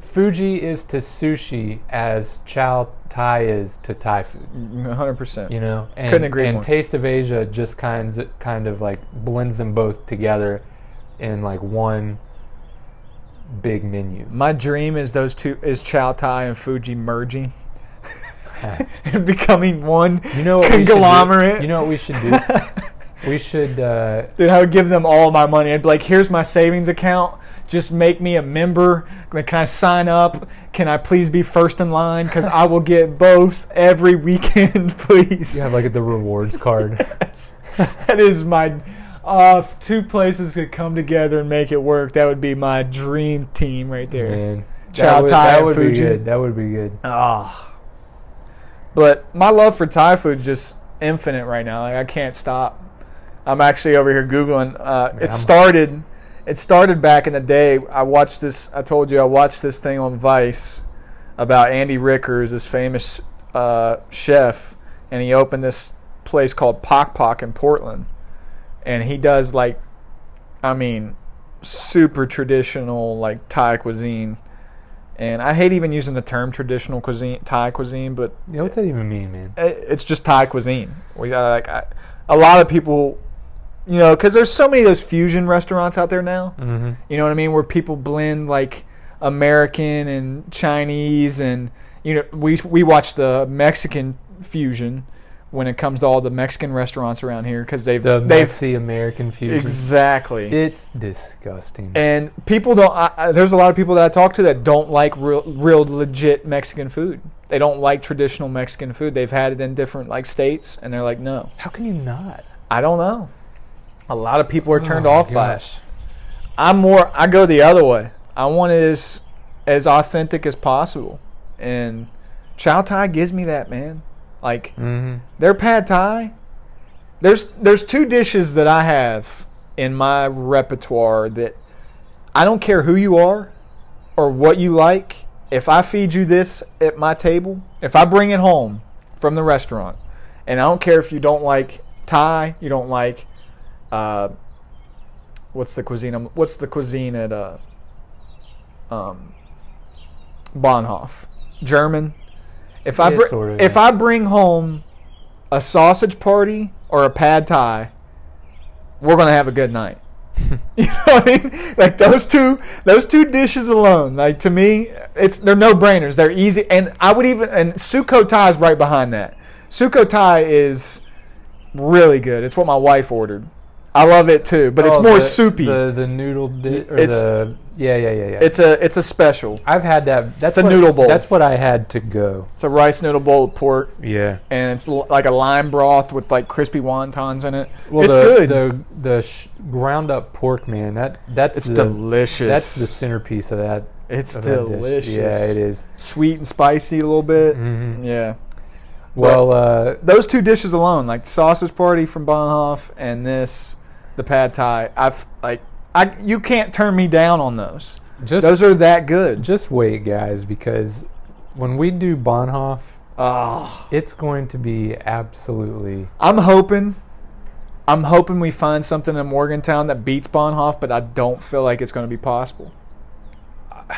Fuji is to sushi as Chow Thai is to Thai food. Mm, 100%. You know, and, Couldn't agree and more. Taste of Asia just kinds kind of like blends them both together in like one big menu. My dream is those two is Chow Tai and Fuji merging becoming one You know what we should do? conglomerate. You know what we should do? we should. Uh, Dude, I would give them all my money. I'd be like, here's my savings account. Just make me a member. Can I sign up? Can I please be first in line? Because I will get both every weekend, please. you have like the rewards card. that is my. Uh, if two places could come together and make it work, that would be my dream team right there. Man, Chow that would, that would be good. That would be good. Ah. But my love for Thai food is just infinite right now. Like I can't stop. I'm actually over here googling. Uh, Man, it started. It started back in the day. I watched this. I told you I watched this thing on Vice about Andy Rickers, this famous uh, chef, and he opened this place called Pok Pok in Portland, and he does like, I mean, super traditional like Thai cuisine. And I hate even using the term traditional cuisine, Thai cuisine, but Yeah, what's that even mean, man? i- it's just Thai cuisine. We uh, like I, a lot of people, you know, because there's so many of those fusion restaurants out there now. Mm-hmm. You know what I mean? Where people blend like American and Chinese, and you know, we we watch the Mexican fusion when it comes to all the Mexican restaurants around here because they've The they've Mexi American fusion. exactly. It's disgusting. and people don't. I, I, there's a lot of people that I talk to that don't like real, real legit Mexican food. They don't like traditional Mexican food. They've had it in different like states, and they're like, no, How can you not? I don't know. A lot of people are oh turned Oh off by it. I'm more. I go the other way. I want it as as authentic as possible, and Chow Tai gives me that man. Like Mm-hmm. their pad Thai. There's there's two dishes that I have in my repertoire that I don't care who you are or what you like. If I feed you this at my table, if I bring it home from the restaurant, and I don't care if you don't like Thai, you don't like uh, what's the cuisine? What's the cuisine at uh, um, Bonhoff? German. If I br- sort of, if yeah. I bring home a sausage party or a pad thai, we're gonna have a good night. you know what I mean? Like those two, those two dishes alone, like to me, it's they're no brainers. They're easy, and I would even and Sukhothai is right behind that. Sukhothai is really good. It's what my wife ordered. I love it too, but it's Oh, more the- soupy. The the noodle di- or It's- the yeah yeah yeah yeah. it's a it's a special. I've had that. That's a what- noodle bowl. That's what I had to go. It's a rice noodle bowl with pork, Yeah. and it's l- like a lime broth with like crispy wontons in it. Well, it's the, good. The the sh- ground up pork, man. That that's it's the, delicious. That's the centerpiece of that. It's of that dish. delicious. Yeah, it is. Sweet and spicy a little bit. Mhm. Yeah. Well, uh, Those two dishes alone, like sausage party from Bonhoff and this, the pad thai, I've like I you can't turn me down on those. just Those are that good. just wait, guys, because when we do Bonhoff, Oh, ah. it's going to be absolutely. I'm hoping I'm hoping we find something in Morgantown that beats Bonhoff, but I don't feel like it's going to be possible.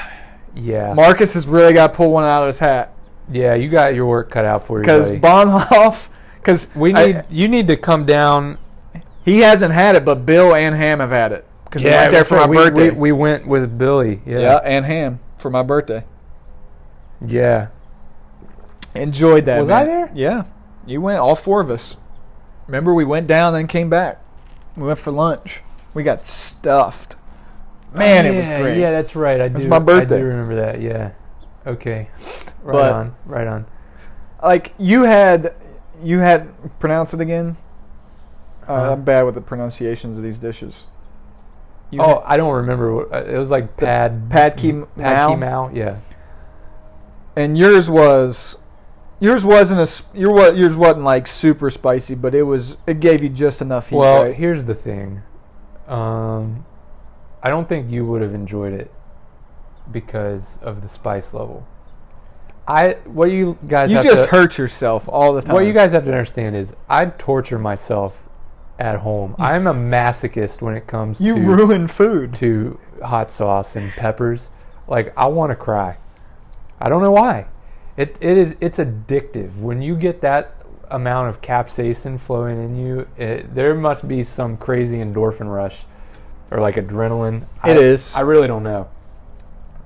Yeah, Marcus has really got to pull one out of his hat yeah. You got your work cut out for you, because. Bonhoff, because we need you need to come down. He hasn't had it, but Bill and Ham have had it because we went there for my we, birthday. We, we went with Billy. yeah. Yeah, and Ham for my birthday. yeah. Enjoyed that. Was I there? Yeah, you went. All four of us. Remember, we went down, then came back. We went for lunch. We got stuffed. Oh, man, it was great. Yeah, that's right. I was do. my birthday. I do remember that. Yeah. Okay. Right But- on. Right on. like you had you had pronounce it again. Uh? I'm bad with the pronunciations of these dishes. You oh, I don't remember. what- uh, It was like pad pad ki pad mao? mao. Yeah. and yours was yours wasn't a your what yours wasn't like super spicy, but it was it gave you just enough heat. Well, right? here's the thing. Um, I don't think you would have enjoyed it because of the spice level. I what you guys you just to, hurt yourself all the time. what you guys have to understand is I torture myself at home. I'm a masochist when it comes you to ruin food. to hot sauce and peppers. Like I want to cry. I don't know why. It it is it's addictive when you get that amount of capsaicin flowing in you. It, there must be some crazy endorphin rush or like adrenaline. It I, is. I really don't know.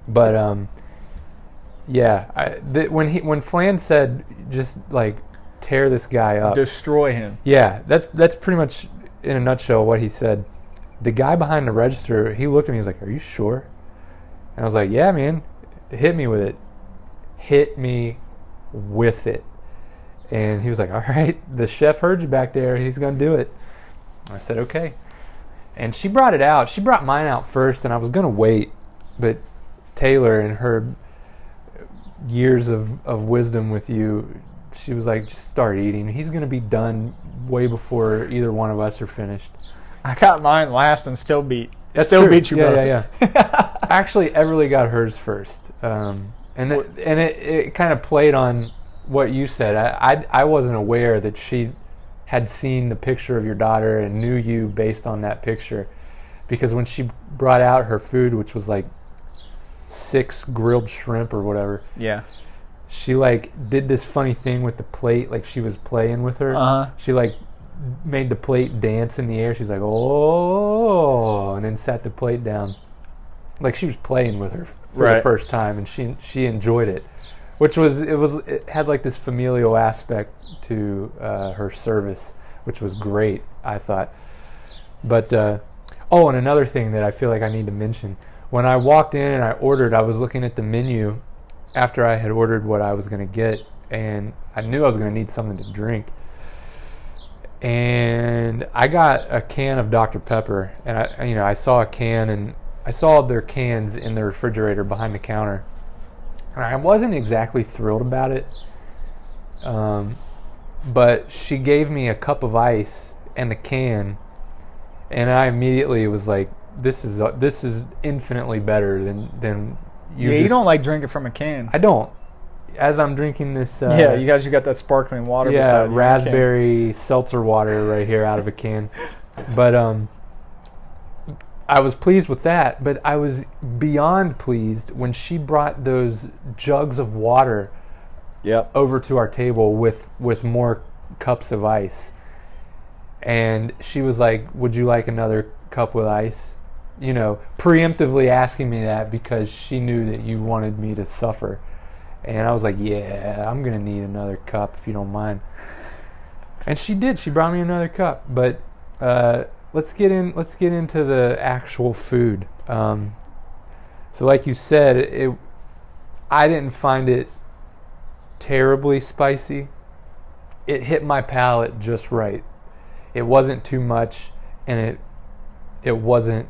But um, yeah. I, the, when he when Flan said just like tear this guy up. Destroy him. Yeah, that's that's pretty much in a nutshell what he said. The guy behind the register, he looked at me. He was like, "Are you sure?" And I was like, "Yeah, man. Hit me with it. Hit me with it." And he was like, "All right, the chef heard you back there. He's gonna do it." I said, "Okay." And she brought it out. She brought mine out first, and I was gonna wait, but Taylor and her years of, of wisdom with you, she was like, just start eating. He's going to be done way before either one of us are finished. I got mine last and still beat. That's still true. beat you, yeah, brother. yeah, yeah. Actually, Everly got hers first, um, and it, and it, it kind of played on what you said. I, I I wasn't aware that she had seen the picture of your daughter and knew you based on that picture, because when she brought out her food, which was like six grilled shrimp or whatever, yeah. She like did this funny thing with the plate, like she was playing with her. Uh-huh. She like made the plate dance in the air. She's like, oh, and then sat the plate down, like she was playing with her for the first time, and she she enjoyed it, which was it was it had like this familial aspect to uh, her service, which was great. I thought, but uh, oh, and another thing that I feel like I need to mention. When I walked in and I ordered, I was looking at the menu after I had ordered what I was going to get, and I knew I was going to need something to drink. And I got a can of Dr. Pepper, and I, you know, I saw a can, and I saw their cans in the refrigerator behind the counter, and I wasn't exactly thrilled about it. Um, but she gave me a cup of ice and the can, and I immediately was like, "This is uh, this is infinitely better than than you." yeah, you don't like drinking from a can. I don't. As I'm drinking this, uh, yeah, you guys, you got that sparkling water. yeah, beside you. You raspberry seltzer water right here out of a can. But um, I was pleased with that. But I was beyond pleased when she brought those jugs of water Yep. over to our table with with more cups of ice. And she was like, "Would you like another cup with ice?" You know, preemptively asking me that because she knew that you wanted me to suffer. And I was like, "Yeah, I'm going to need another cup if you don't mind." And she did. She brought me another cup, but uh, let's get in. Let's get into the actual food. Um, so, like you said, it. I didn't find it terribly spicy. It hit my palate just right. It wasn't too much, and it it wasn't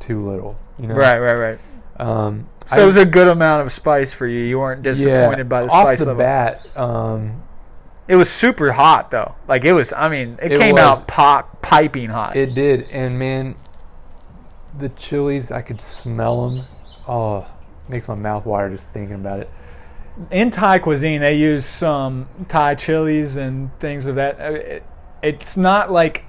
too little. You know, Right, right, right. Um, So it was a good amount of spice for you. You weren't disappointed by the off spice the level. bat. Um, It was super hot though. Like it was. I mean, it, It came was. out pop piping hot. It did, and man, the chilies I could smell them. Oh, makes my mouth water just thinking about it. in Thai cuisine, they use some Thai chilies and things of that. uh, It, it's not like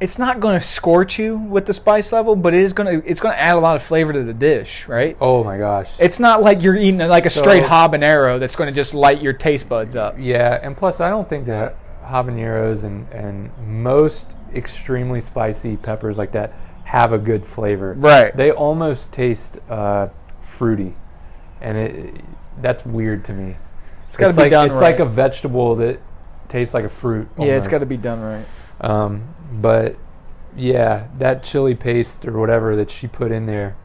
it's not going to scorch you with the spice level, but it is going to it's going to add a lot of flavor to the dish, right? Oh my gosh! It's not like you're eating like a straight habanero that's going to just light your taste buds up. yeah, and plus I don't think that habaneros and and most extremely spicy peppers like that have a good flavor. Right. They almost taste uh, fruity, and it that's weird to me. It's got to be like done it's right. like a vegetable that tastes like a fruit. yeah, it's got to be done right. Um, but yeah, that chili paste or whatever that she put in there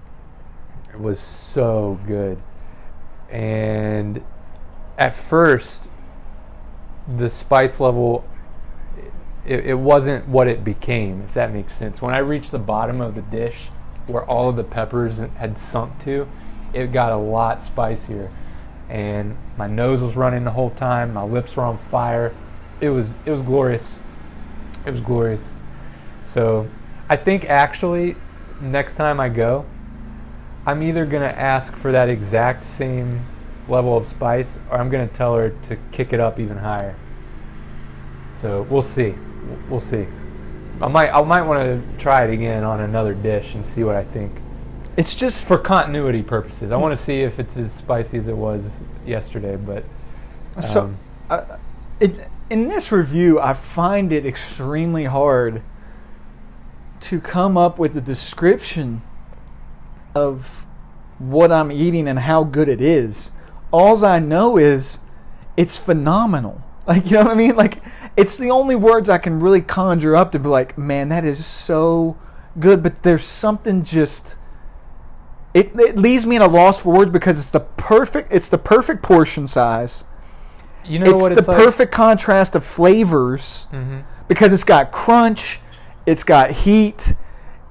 was so good. And at first, the spice level, it, it wasn't what it became, if that makes sense. When I reached the bottom of the dish, where all of the peppers had sunk to, it got a lot spicier. And my nose was running the whole time. My lips were on fire. It was it was glorious. It was glorious. So I think actually next time I go, I'm either gonna ask for that exact same level of spice, or I'm gonna tell her to kick it up even higher. So we'll see. We'll see. I might I might want to try it again on another dish and see what I think It's just for continuity purposes. I want to see if it's as spicy as it was yesterday, but So, um, uh, it, in this review, I find it extremely hard to come up with a description of what I'm eating and how good it is. Alls I know is it's phenomenal. Like, you know what I mean? Like, it's the only words I can really conjure up to be like, man, that is so good. But there's something just. It, it leaves me at a loss for words because it's the perfect it's the perfect portion size you know it's what the like? perfect contrast of flavors Mhm. because it's got crunch, it's got heat,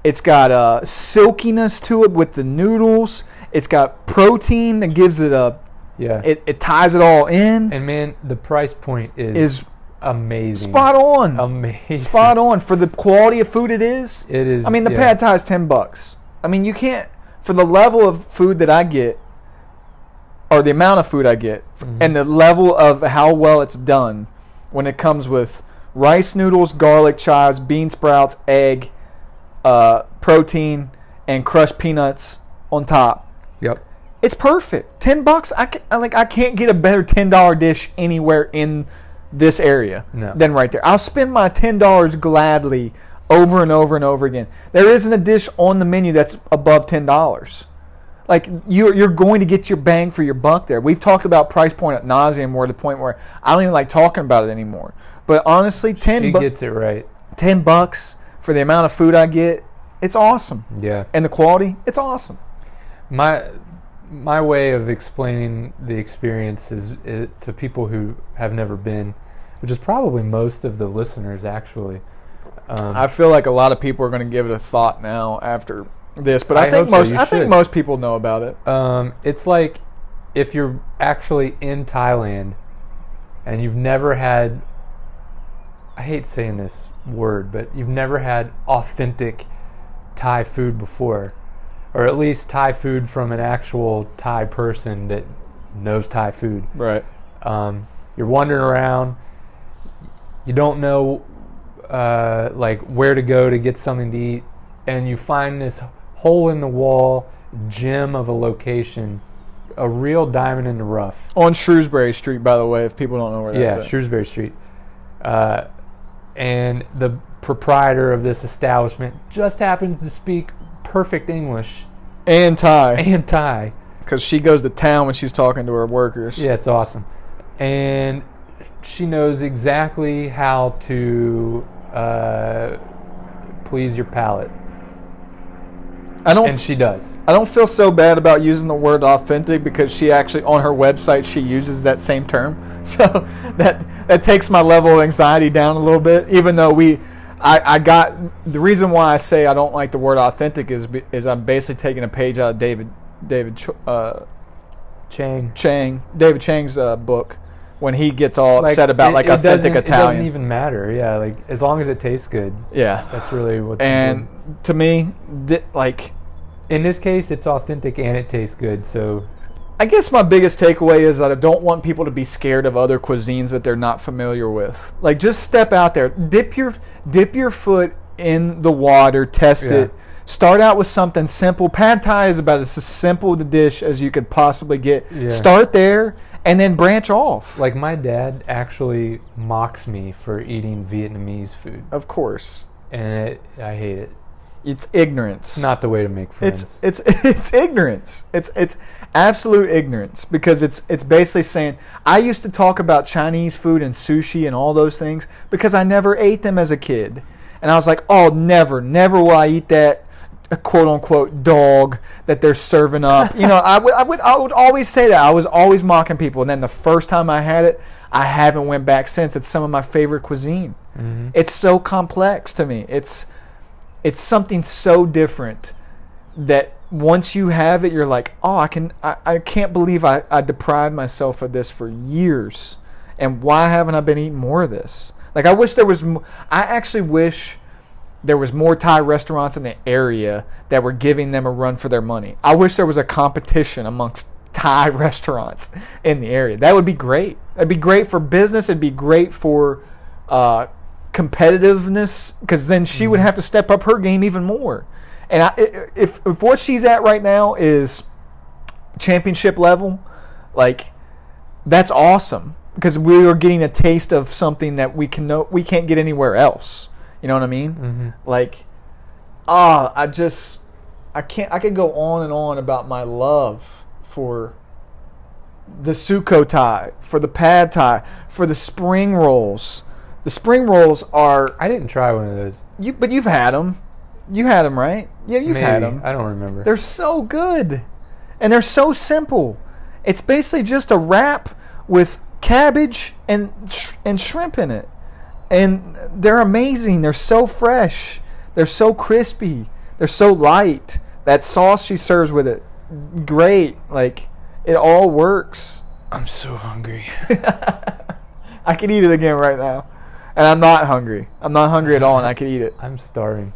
it's got uh, silkiness to it with the noodles. It's got protein that gives it a Yeah. it, it ties it all in. and man, the price point is is amazing. spot on, Amazing. spot on for the quality of food it is. It is. I mean, the yeah. pad thai is ten bucks. I mean, you can't for the level of food that I get, or the amount of food I get, Mhm. and the level of how well it's done when it comes with rice noodles, garlic chives, bean sprouts, egg, uh, protein, and crushed peanuts on top. Yep. It's perfect. Ten bucks. I can, I like. I can't get a better ten dollar dish anywhere in this area No. than right there. I'll spend my ten dollars gladly over and over and over again. There isn't a dish on the menu that's above ten dollars. Like you're you're going to get your bang for your buck there. We've talked about price point at nauseum. We're at the point where I don't even like talking about it anymore. But honestly, ten She bu- gets it right. ten bucks for the amount of food I get, it's awesome. Yeah. And the quality, it's awesome. My my way of explaining the experience is, is to people who have never been, which is probably most of the listeners actually. Um, I feel like a lot of people are going to give it a thought now after this, but I, I think so. most You I think most people know about it. Um, it's like if you're actually in Thailand and you've never had, I hate saying this word, but you've never had authentic Thai food before, or at least Thai food from an actual Thai person that knows Thai food. Right. Um, you're wandering around. You don't know uh, like where to go to get something to eat, and you find this hole in the wall gem of a location, a real diamond in the rough. On Shrewsbury Street, by the way, if people don't know where Yeah, that's Yeah, Shrewsbury Street. Uh, and the proprietor of this establishment just happens to speak perfect English And Thai, and Thai. because she goes to town when she's talking to her workers. Yeah, it's awesome. And she knows exactly how to uh, please your palate, I don't and she does. I don't feel so bad about using the word authentic because she actually on her website she uses that same term. So that that takes my level of anxiety down a little bit. Even though we, I, I got the reason why I say I don't like the word authentic is is I'm basically taking a page out of David David uh, Chang. Chang David Chang's uh, book when he gets all Like, upset about it- like it authentic Italian. It doesn't even matter. Yeah, like as long as it tastes good, yeah, that's really what. and to me, th- like in this case, it's authentic and it tastes good. So I guess my biggest takeaway is that I don't want people to be scared of other cuisines that they're not familiar with. Like just step out there, dip your dip your foot in the water, test Yeah. it. Start out with something simple. Pad Thai is about as simple a dish as you could possibly get. Yeah. Start there and then branch off. Like my dad actually mocks me for eating Vietnamese food, of course, and it, I hate it. it's ignorance. It's not the way to make friends. It's it's it's ignorance. It's it's absolute ignorance because it's it's basically saying I used to talk about Chinese food and sushi and all those things because I never ate them as a kid, and I was like, oh, never, never will I eat that a quote unquote dog that they're serving up. you know, I would I would I would always say that. I was always mocking people, and then the first time I had it, I haven't went back since. It's some of my favorite cuisine. Mhm. It's so complex to me. It's it's something so different that once you have it, you're like, oh, I can, I, I can't believe I, I deprived myself of this for years, and why haven't I been eating more of this? Like, I wish there was. I actually wish there was more Thai restaurants in the area that were giving them a run for their money. I wish there was a competition amongst Thai restaurants in the area. That would be great. It'd be great for business. It'd be great for uh, competitiveness because then she would have to step up her game even more. And I, i- if if what she's at right now is championship level, like that's awesome because we are getting a taste of something that we can know we can't get anywhere else. You know what I mean? Mhm. Like, ah, I just I can't. I could go on and on about my love for the Sukhothai, for the Pad Thai, for the spring rolls. The spring rolls are I didn't try one of those. you, but you've had them. You had them, right? Yeah, you've had them. I don't remember. They're so good. And they're so simple. It's basically just a wrap with cabbage and sh- and shrimp in it. And they're amazing. They're so fresh. They're so crispy. They're so light. That sauce she serves with it, great. Like it all works. I'm so hungry. I could eat it again right now. And I'm not hungry. I'm not hungry at all and I could eat it. I'm starving.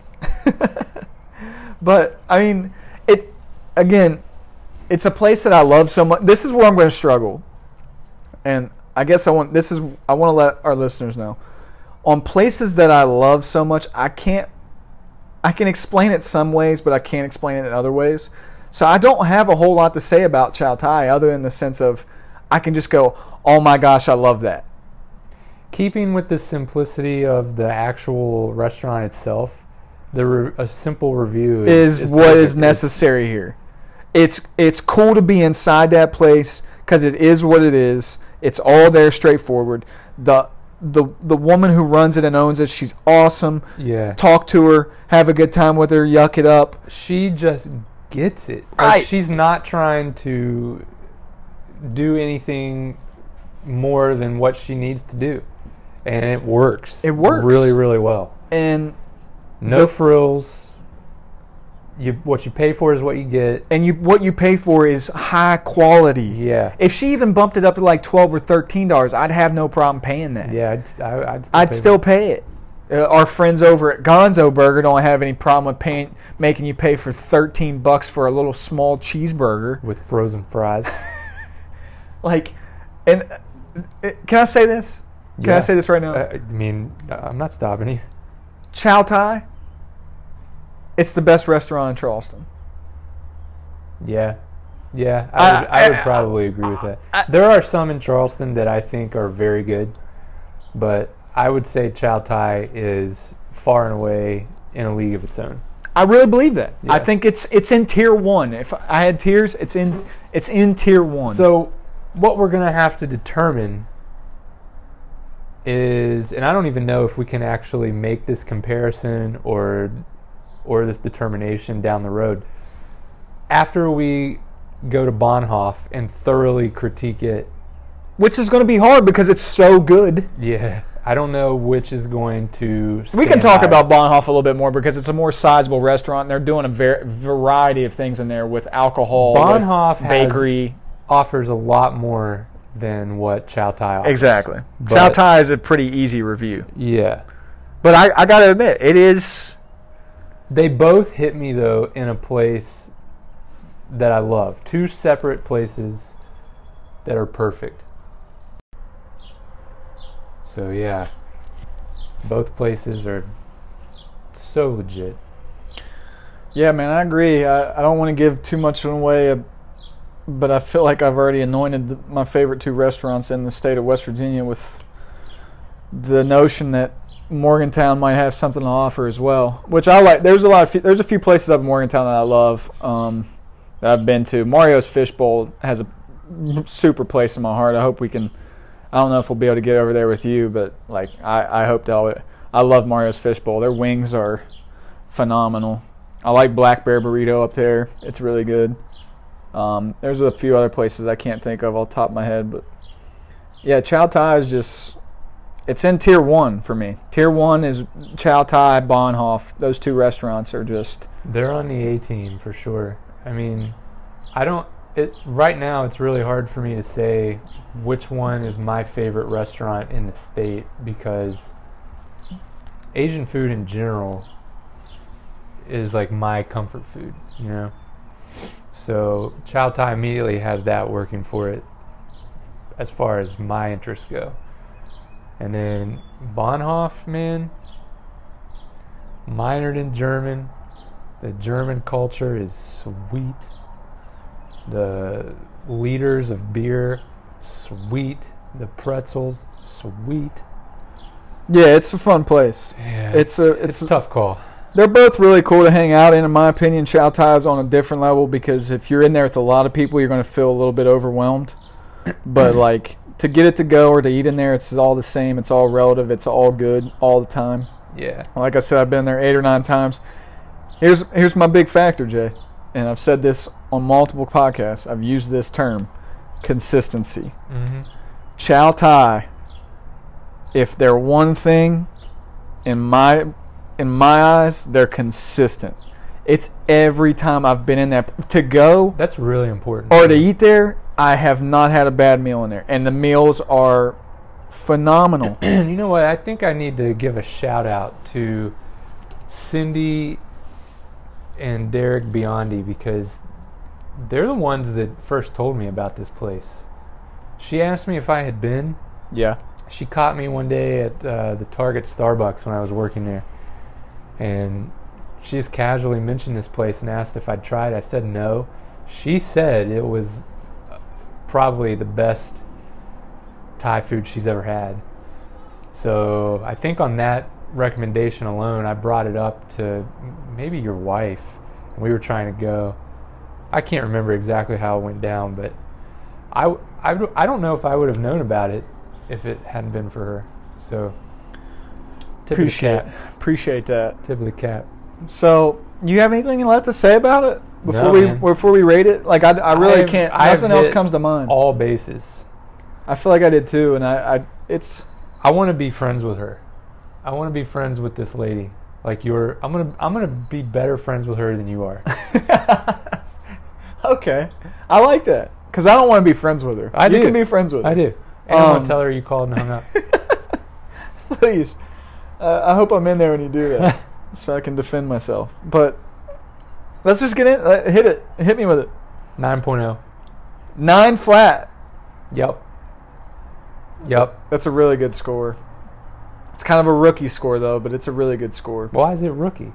but I mean, it again. It's a place that I love so much. This is where I'm going to struggle, and I guess I want this is I want to let our listeners know on places that I love so much. I can't. I can explain it some ways, but I can't explain it in other ways. So I don't have a whole lot to say about Chow Tai other than the sense of I can just go, "Oh my gosh, I love that." Keeping with the simplicity of the actual restaurant itself, the re- a simple review is, is, what perfect. is It's- necessary here. It's it's cool to be inside that place because it is what it is. It's all there, straightforward. The the the woman who runs it and owns it, she's awesome. Yeah, Talk to her, have a good time with her, yuck it up. she just gets it. Like, Right. she's not trying to do anything more than what she needs to do, and it works. It works. really, really well. And No The- frills. You what you pay for is what you get. and you what you pay for is high quality. Yeah, If she even bumped it up to like twelve or thirteen dollars, I'd have no problem paying that. yeah. I'd, I, I'd still. I'd pay still for pay it. Uh, our friends over at Gonzo Burger don't have any problem with paying, making you pay for 13 bucks for a little small cheeseburger. with frozen fries. Like, and uh, can I say this? Can I say this right now? I I mean, I'm not stopping you. Chow Tai, it's the best restaurant in Charleston. Yeah, yeah, I would, I would I- probably agree with that. I- there are some in Charleston that I think are very good, but I would say Chow Tai is far and away in a league of its own. I really believe that. I think it's it's in tier one. If I had tiers, it's in it's in tier one. So, what we're gonna have to determine is, and I don't even know if we can actually make this comparison or or this determination down the road. After we go to Bonhoff and thoroughly critique it, Which is going to be hard because it's so good. yeah, I don't know which is going to. We can talk higher. about Bonhoff a little bit more because it's a more sizable restaurant. And they're doing a ver- variety of things in there with alcohol, with Bonhoff has- bakery. offers a lot more than what Chow Tai offers. Exactly. But- Chow Tai is a pretty easy review, Yeah. but I, I got to admit, it is. They both hit me though in a place that I love. Two separate places that are perfect. So yeah, both places are so legit. Yeah, man, I agree. I, I don't want to give too much away, uh, but I feel like I've already anointed my favorite two restaurants in the state of West Virginia with the notion that Morgantown might have something to offer as well, which I like. There's a lot of there's a few places up in Morgantown that I love um, that I've been to. Mario's Fishbowl has a super place in my heart. I hope we can. I don't know if we'll be able to get over there with you, but like I, I hope to. I love Mario's Fishbowl. Their wings are phenomenal. I like Black Bear Burrito up there. It's really good. Um, there's a few other places I can't think of off top of my head, but yeah, Chow Tai is just it's in tier one for me. Tier one is Chow Tai, Bahnhof. Those two restaurants are just They're on the A team for sure. I mean, I don't. It right now. It's really hard for me to say which one is my favorite restaurant in the state because Asian food in general is like my comfort food. You know, so Chow Tai immediately has that working for it as far as my interests go. And then Bahnhof, man, minored in German. The German culture is sweet. The liters of beer, sweet. The pretzels, sweet. yeah, it's a fun place. Yeah, It's a- it's it's a a- tough call. They're both really cool to hang out in. In my opinion, Chow Tai is on a different level because if you're in there with a lot of people, you're going to feel a little bit overwhelmed. But like to get it to go or to eat in there, it's all the same. It's all relative. It's all good all the time. Yeah, Like I said, I've been there eight or nine times. Here's here's my big factor, Jay, and I've said this on multiple podcasts. I've used this term, consistency. hmm Chow Tai. If they're one thing, in my in my eyes, they're consistent. It's every time I've been in there to go that's really important. or to eat there. I have not had a bad meal in there, and the meals are phenomenal. you know what? I think I need to give a shout out to Cindy and Derek Biondi because they're the ones that first told me about this place. She asked me if I had been. yeah, She caught me one day at uh, the Target Starbucks when I was working there, and she just casually mentioned this place and asked if I'd tried. I said no. She said it was uh, probably the best Thai food she's ever had. So I think on that recommendation alone, I brought it up to maybe your wife, and we were trying to go. I can't remember exactly how it went down, but I I don't know if I would have known about it if it hadn't been for her. So appreciate of the cap. appreciate that. Tip of the cap. So, you have anything left to say about it before No, we man. before we rate it? Like I, I really I've- can't. I've nothing else comes to mind. All bases. I feel like I did too, and I, I it's I want to be friends with her. I want to be friends with this lady. Like you're, I'm gonna, I'm gonna be better friends with her than you are. okay. I like that because I don't want to be friends with her. I you do. can be friends with her. I do. And I'm Um, gonna tell her you called and hung up. Please. Uh, I hope I'm in there when you do that, so I can defend myself. But let's just get in. Uh, hit it. Hit me with it. 9.0. Nine flat. Yep. Yep. That's a really good score. It's kind of a rookie score though, but it's a really good score. Why is it rookie?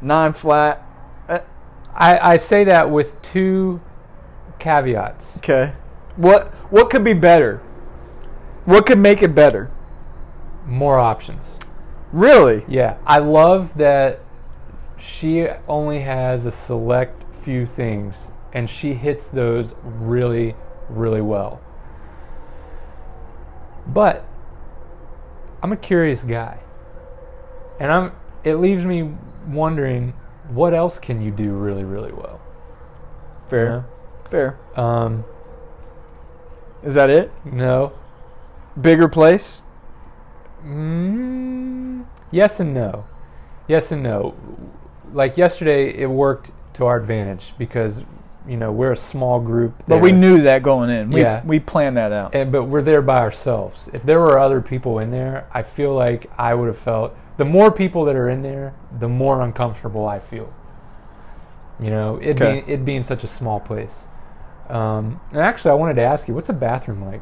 Nine flat. Uh, I, I say that with two caveats. Okay. What what could be better? What could make it better? More options. Really? Yeah, I love that she only has a select few things and she hits those really, really well. But I'm a curious guy, and I'm. It leaves me wondering what else can you do really, really well. Fair. Fair. You know? Um, Is that it? no. Bigger place? Mm, yes and no. Yes and no. Like yesterday, it worked to our advantage because you know we're a small group. But we knew that going in. We, Yeah. we planned that out. and but we're there by ourselves. If there were other people in there, I feel like I would have felt the more people that are in there, the more uncomfortable I feel. You know, it Okay. being it being such a small place. Um, and actually, I wanted to ask you, what's a bathroom like?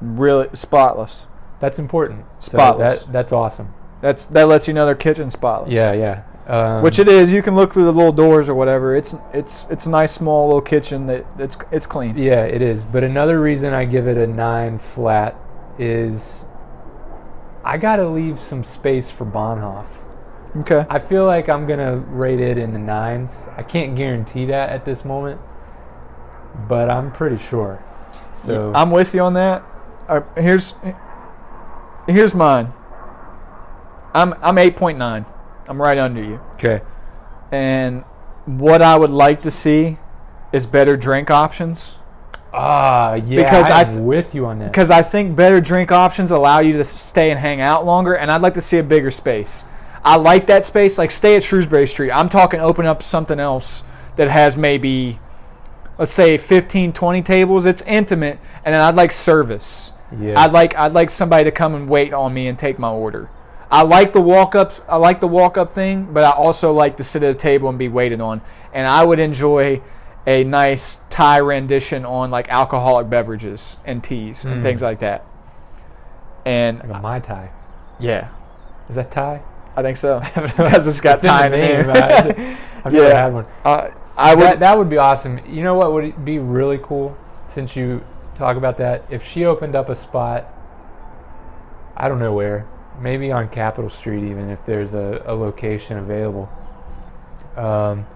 Really spotless. That's important. So Spotless. that, that's awesome. That's that lets you know their kitchen's spotless. Yeah, yeah. Um, Which it is. You can look through the little doors or whatever. It's it's it's a nice small little kitchen that it's it's clean. Yeah, it is. But another reason I give it a nine flat is I got to leave some space for Bahnhof. Okay. I feel like I'm gonna rate it in the nines. I can't guarantee that at this moment, but I'm pretty sure. So I'm with you on that. Uh, here's here's mine. I'm I'm 8.9. I'm right under you. okay. And what I would like to see is better drink options Ah, yeah. Because I I'm th- with you on that. because I think better drink options allow you to stay and hang out longer. And I'd like to see a bigger space. I like that space. Like stay at Shrewsbury Street. I'm talking open up something else that has maybe let's say 15 20 tables it's intimate and then i'd like service Yeah. i'd like i'd like somebody to come and wait on me and take my order i like the walk up i like the walk up thing but i also like to sit at a table and be waited on and i would enjoy a nice thai rendition on like alcoholic beverages and teas and Mm. things like that and like a mai tai. yeah Is that Thai? i think so because it's got It's thai in the name I've never Yeah. had one. uh, i would that, that would be awesome. You know what would be really cool since you talk about that? If she opened up a spot, I don't know where, maybe on Capitol Street, even if there's a, a location available. Um,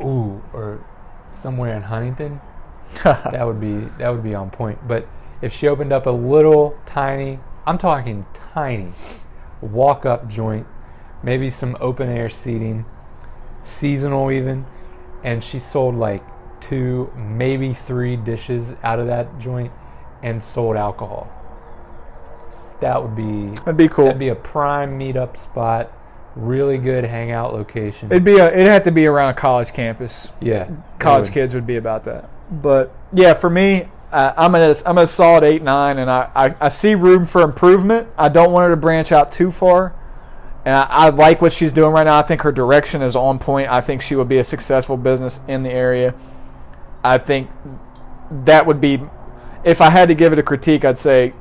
ooh, or somewhere in Huntington, that would be that would be on point. But if she opened up a little tiny, I'm talking tiny, walk up joint, maybe some open air seating, seasonal even, and she sold like two, maybe three dishes out of that joint and sold alcohol. That would be that'd be cool that'd be a prime meetup spot, really good hangout location. It'd be a, it'd have to be around a college campus. yeah, College would. kids would be about that. But yeah, for me, uh, I'm at a, I'm at a solid eight nine, and I, I, I see room for improvement. I don't want her to branch out too far, and I, I like what she's doing right now. I think her direction is on point. I think she will be a successful business in the area. I think that would be, if I had to give it a critique, I'd say,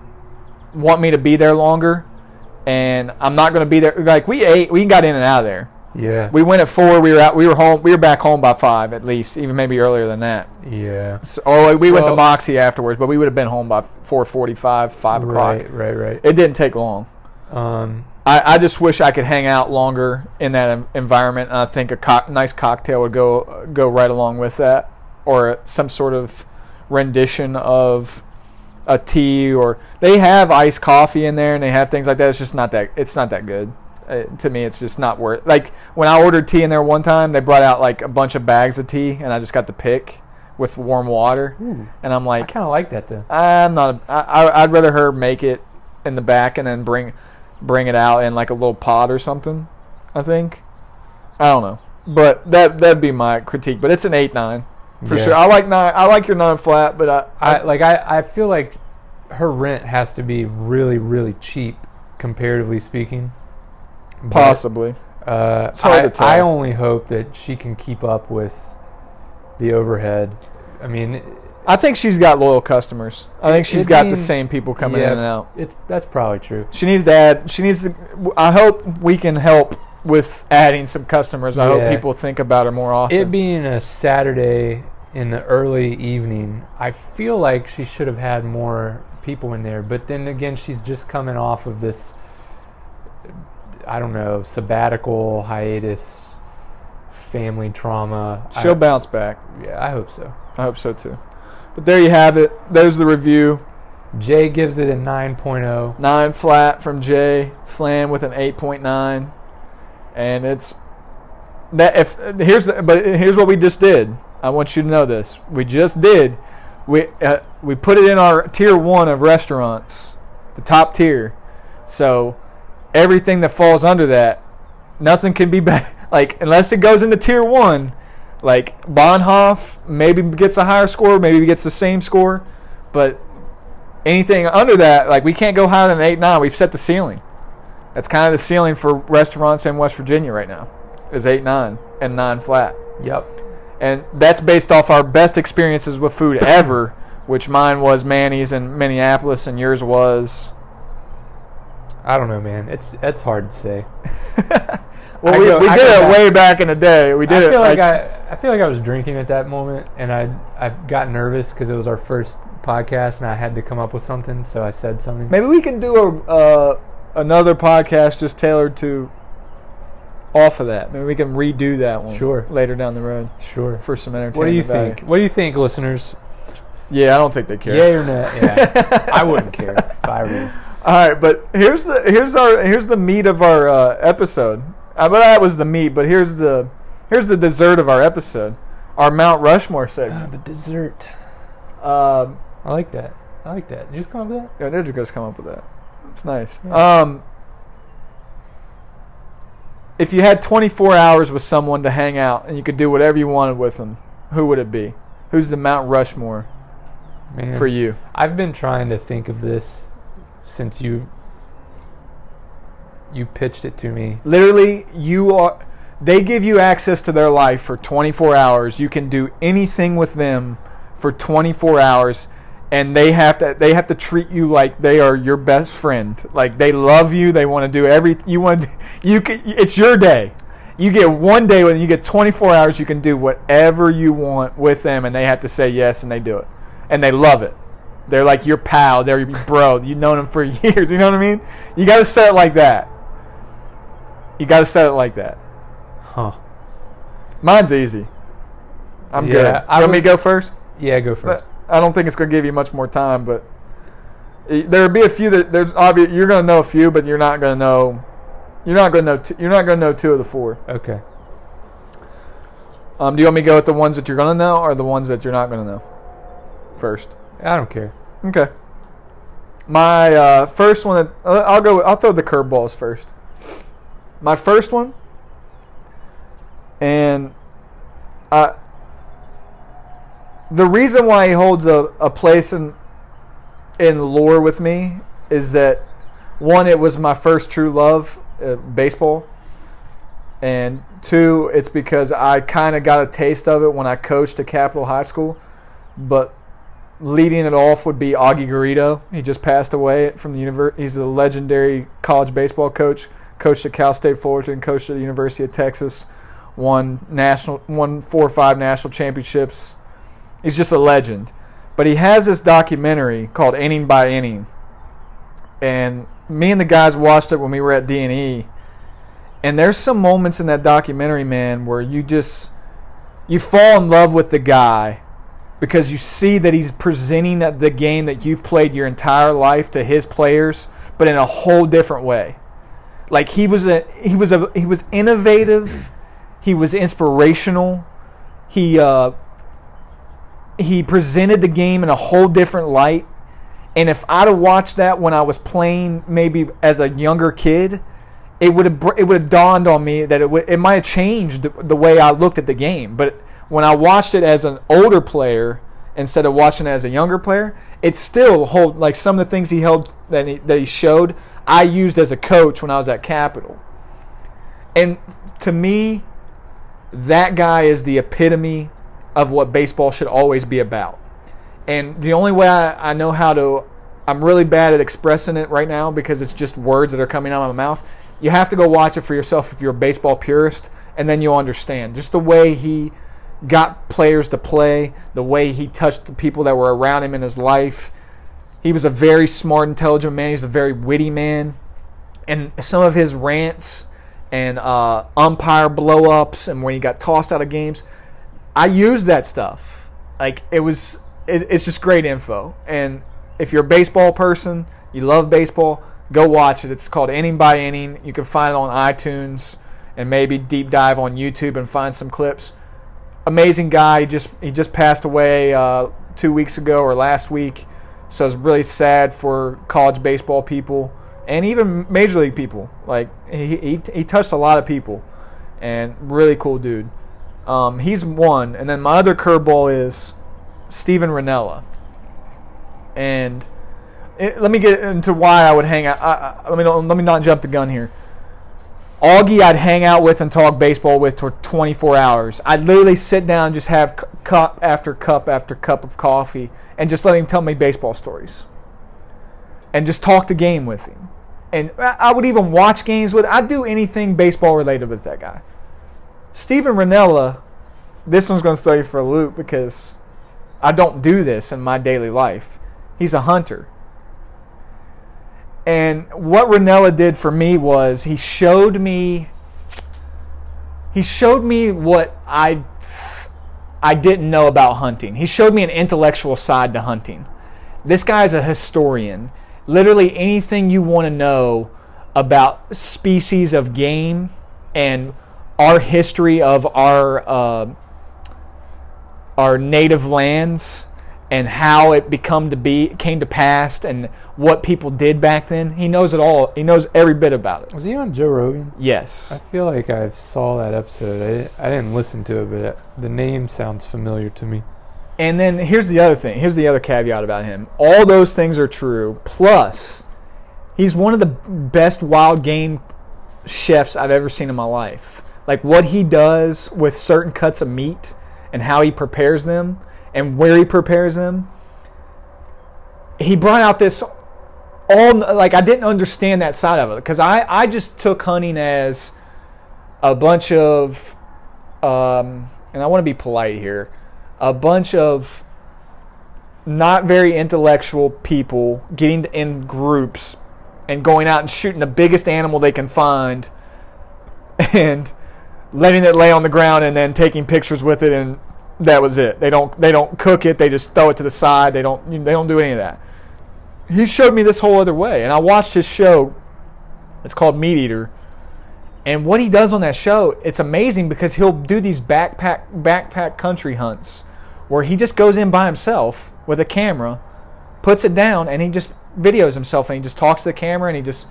want me to be there longer, and I'm not going to be there. Like we ate, we got in and out of there. Yeah, We went at four. We were out. We were home. We were back home by five at least, even maybe earlier than that. yeah. So, or we went to Moxie afterwards, but we would have been home by four forty-five, five o'clock. Right, right, right. It didn't take long. Um, I, I just wish I could hang out longer in that environment, and I think a co- nice cocktail would go go right along with that, or some sort of rendition of a tea, or they have iced coffee in there, and they have things like that. It's just not that. It's not that good. Uh, to me, it's just not worth. Like when I ordered tea in there one time, they brought out like a bunch of bags of tea, and I just got to pick with warm water, ooh, and I'm like, I kind of like that though. I'm not. A, I, I- I'd rather her make it in the back and then bring bring it out in like a little pot or something. I think. I don't know, but that that'd be my critique. But it's an eight nine for Yeah. sure. I like nine. I like your nine flat, but I, I like I, I feel like her rent has to be really really cheap comparatively speaking. But, possibly. Uh, It's hard I, to tell. I only hope that she can keep up with the overhead. I mean, I think she's got loyal customers. I think she's got being- the same people coming yeah, in and out. It's that's probably true. She needs to add. She needs to. I hope we can help with adding some customers. I hope people think about her more often. It being a Saturday in the early evening, I feel like she should have had more people in there. But then again, she's just coming off of this, I don't know, sabbatical hiatus, family trauma. She'll I, bounce back. yeah, I hope so. I hope so too. But there you have it. There's the review. Jay gives it a oh. 9.0. Nine flat from Jay. Flan with an 8.9, and it's that. If here's the, but here's what we just did. I want you to know this. We just did. We uh, we put it in our tier one of restaurants, the top tier. So everything that falls under that, nothing can be bad. Like unless it goes into tier one, like Bahnhof maybe gets a higher score, maybe gets the same score, but anything under that, like we can't go higher than eight nine. We've set the ceiling. That's kind of the ceiling for restaurants in West Virginia right now, is eight nine and nine flat, Yep. And that's based off our best experiences with food ever, which mine was Manny's in Minneapolis, and yours was. I don't know, man. It's it's hard to say. Well, I we, go- we did it back- way back in the day. We did I it. feel like, I I feel like I was drinking at that moment, and I I got nervous because it was our first podcast, and I had to come up with something, so I said something. Maybe we can do a uh, another podcast just tailored to off of that. Maybe we can redo that one. Sure. Later down the road Sure. for some entertainment. What do you value. think? What do you think, listeners? Yeah, I don't think they care. Yeah or not? Yeah, I wouldn't care if I were. you. All right, but here's the here's our here's the meat of our uh, episode. Uh, but that was the meat. But here's the here's the dessert of our episode. Our Mount Rushmore segment. the dessert. Um, I like that. I like that. Did you just come up with that? Yeah, Ninja Ghost come up with that. It's nice. Um, if you had 24 hours with someone to hang out and you could do whatever you wanted with them, who would it be? Who's the Mount Rushmore Man, for you? I've been trying to think of this since you you pitched it to me. Literally, you are. They give you access to their life for 24 hours. You can do anything with them for 24 hours, and they have to. They have to treat you like they are your best friend. Like they love you. They want to do every. You want. You can. It's your day. You get one day when you get 24 hours. You can do whatever you want with them, and they have to say yes, and they do it, and they love it. They're like your pal. They're your bro. You've known them for years. You know what I mean? You got to set it like that. You got to set it like that. Huh. Mine's easy. I'm Yeah, good. I want me to go first? Yeah, go first. I don't think it's going to give you much more time, but there'll be a few that there's obvious. You're going to know a few, but you're not going to know. You're not going to know. Two, you're not going to know two of the four. Okay. Um, do you want me to go with the ones that you're going to know, or the ones that you're not going to know? First. I don't care. Okay. My uh, first one. That, uh, I'll go. I'll throw the curveballs first. My first one, and I. The reason why he holds a, a place in in lore with me is that one, it was my first true love, uh, baseball, and two, it's because I kind of got a taste of it when I coached at Capitol High School, but leading it off would be Augie Garrido. He just passed away from the university. He's a legendary college baseball coach. Coached at Cal State Fullerton. Coached at the University of Texas. Won national, won four or five national championships. He's just a legend. But he has this documentary called Inning by Inning, and me and the guys watched it when we were at D and. And there's some moments in that documentary, man, where you just you fall in love with the guy because you see that he's presenting the game that you've played your entire life to his players, but in a whole different way. Like he was a he was a he was innovative, he was inspirational, he uh, he presented the game in a whole different light. And if I'd have watched that when I was playing, maybe as a younger kid, it would have it would have dawned on me that it would it might have changed the, the way I looked at the game. But when I watched it as an older player instead of watching it as a younger player, it still hold like some of the things he held that he, that he showed I used as a coach when I was at Capitol, And to me, that guy is the epitome of what baseball should always be about. And the only way I, I know how to, I'm really bad at expressing it right now because it's just words that are coming out of my mouth. You have to go watch it for yourself if you're a baseball purist, and then you'll understand. Just the way he got players to play, the way he touched the people that were around him in his life. He was a very smart, intelligent man. He's a very witty man. And some of his rants and uh, umpire blow ups and when he got tossed out of games, I used that stuff. Like it was, it, it's just great info. And if you're a baseball person, you love baseball, go watch it. It's called Inning by Inning. You can find it on iTunes and maybe deep dive on YouTube and find some clips. Amazing guy. He just he just passed away uh, two weeks ago or last week, so it's really sad for college baseball people and even major league people. Like he he, he touched a lot of people, and really cool dude. Um, he's one, and then my other curveball is Steven Rinella, and it, let me get into why I would hang out. I, I, let me let me not jump the gun here. Augie, I'd hang out with and talk baseball with for 24 hours. I'd literally sit down and just have cu- cup after cup after cup of coffee and just let him tell me baseball stories. And just talk the game with him. And I would even watch games with. I'd do anything baseball related with that guy. Steven Rinella, this one's going to throw you for a loop because I don't do this in my daily life. He's a hunter. And what Rinella did for me was he showed me he showed me what I I didn't know about hunting. He showed me an intellectual side to hunting. This guy's a historian. Literally anything you want to know about species of game and our history of our uh, our native lands and how it become to be came to pass and what people did back then. He knows it all. He knows every bit about it. Was he on Joe Rogan? Yes. I feel like I saw that episode. I didn't, I didn't listen to it, but the name sounds familiar to me. And then here's the other thing. Here's the other caveat about him. All those things are true. Plus, he's one of the best wild game chefs I've ever seen in my life. Like what he does with certain cuts of meat and how he prepares them and where he prepares them. He brought out this all like I didn't understand that side of it because I I just took hunting as a bunch of um, and I want to be polite here, a bunch of not very intellectual people getting in groups and going out and shooting the biggest animal they can find and letting it lay on the ground and then taking pictures with it and that was it. They don't they don't cook it, they just throw it to the side. They don't they don't do any of that. He showed me this whole other way and I watched his show. It's called Meat Eater. And what he does on that show, it's amazing because he'll do these backpack backpack country hunts where he just goes in by himself with a camera, puts it down, and he just videos himself and he just talks to the camera and he just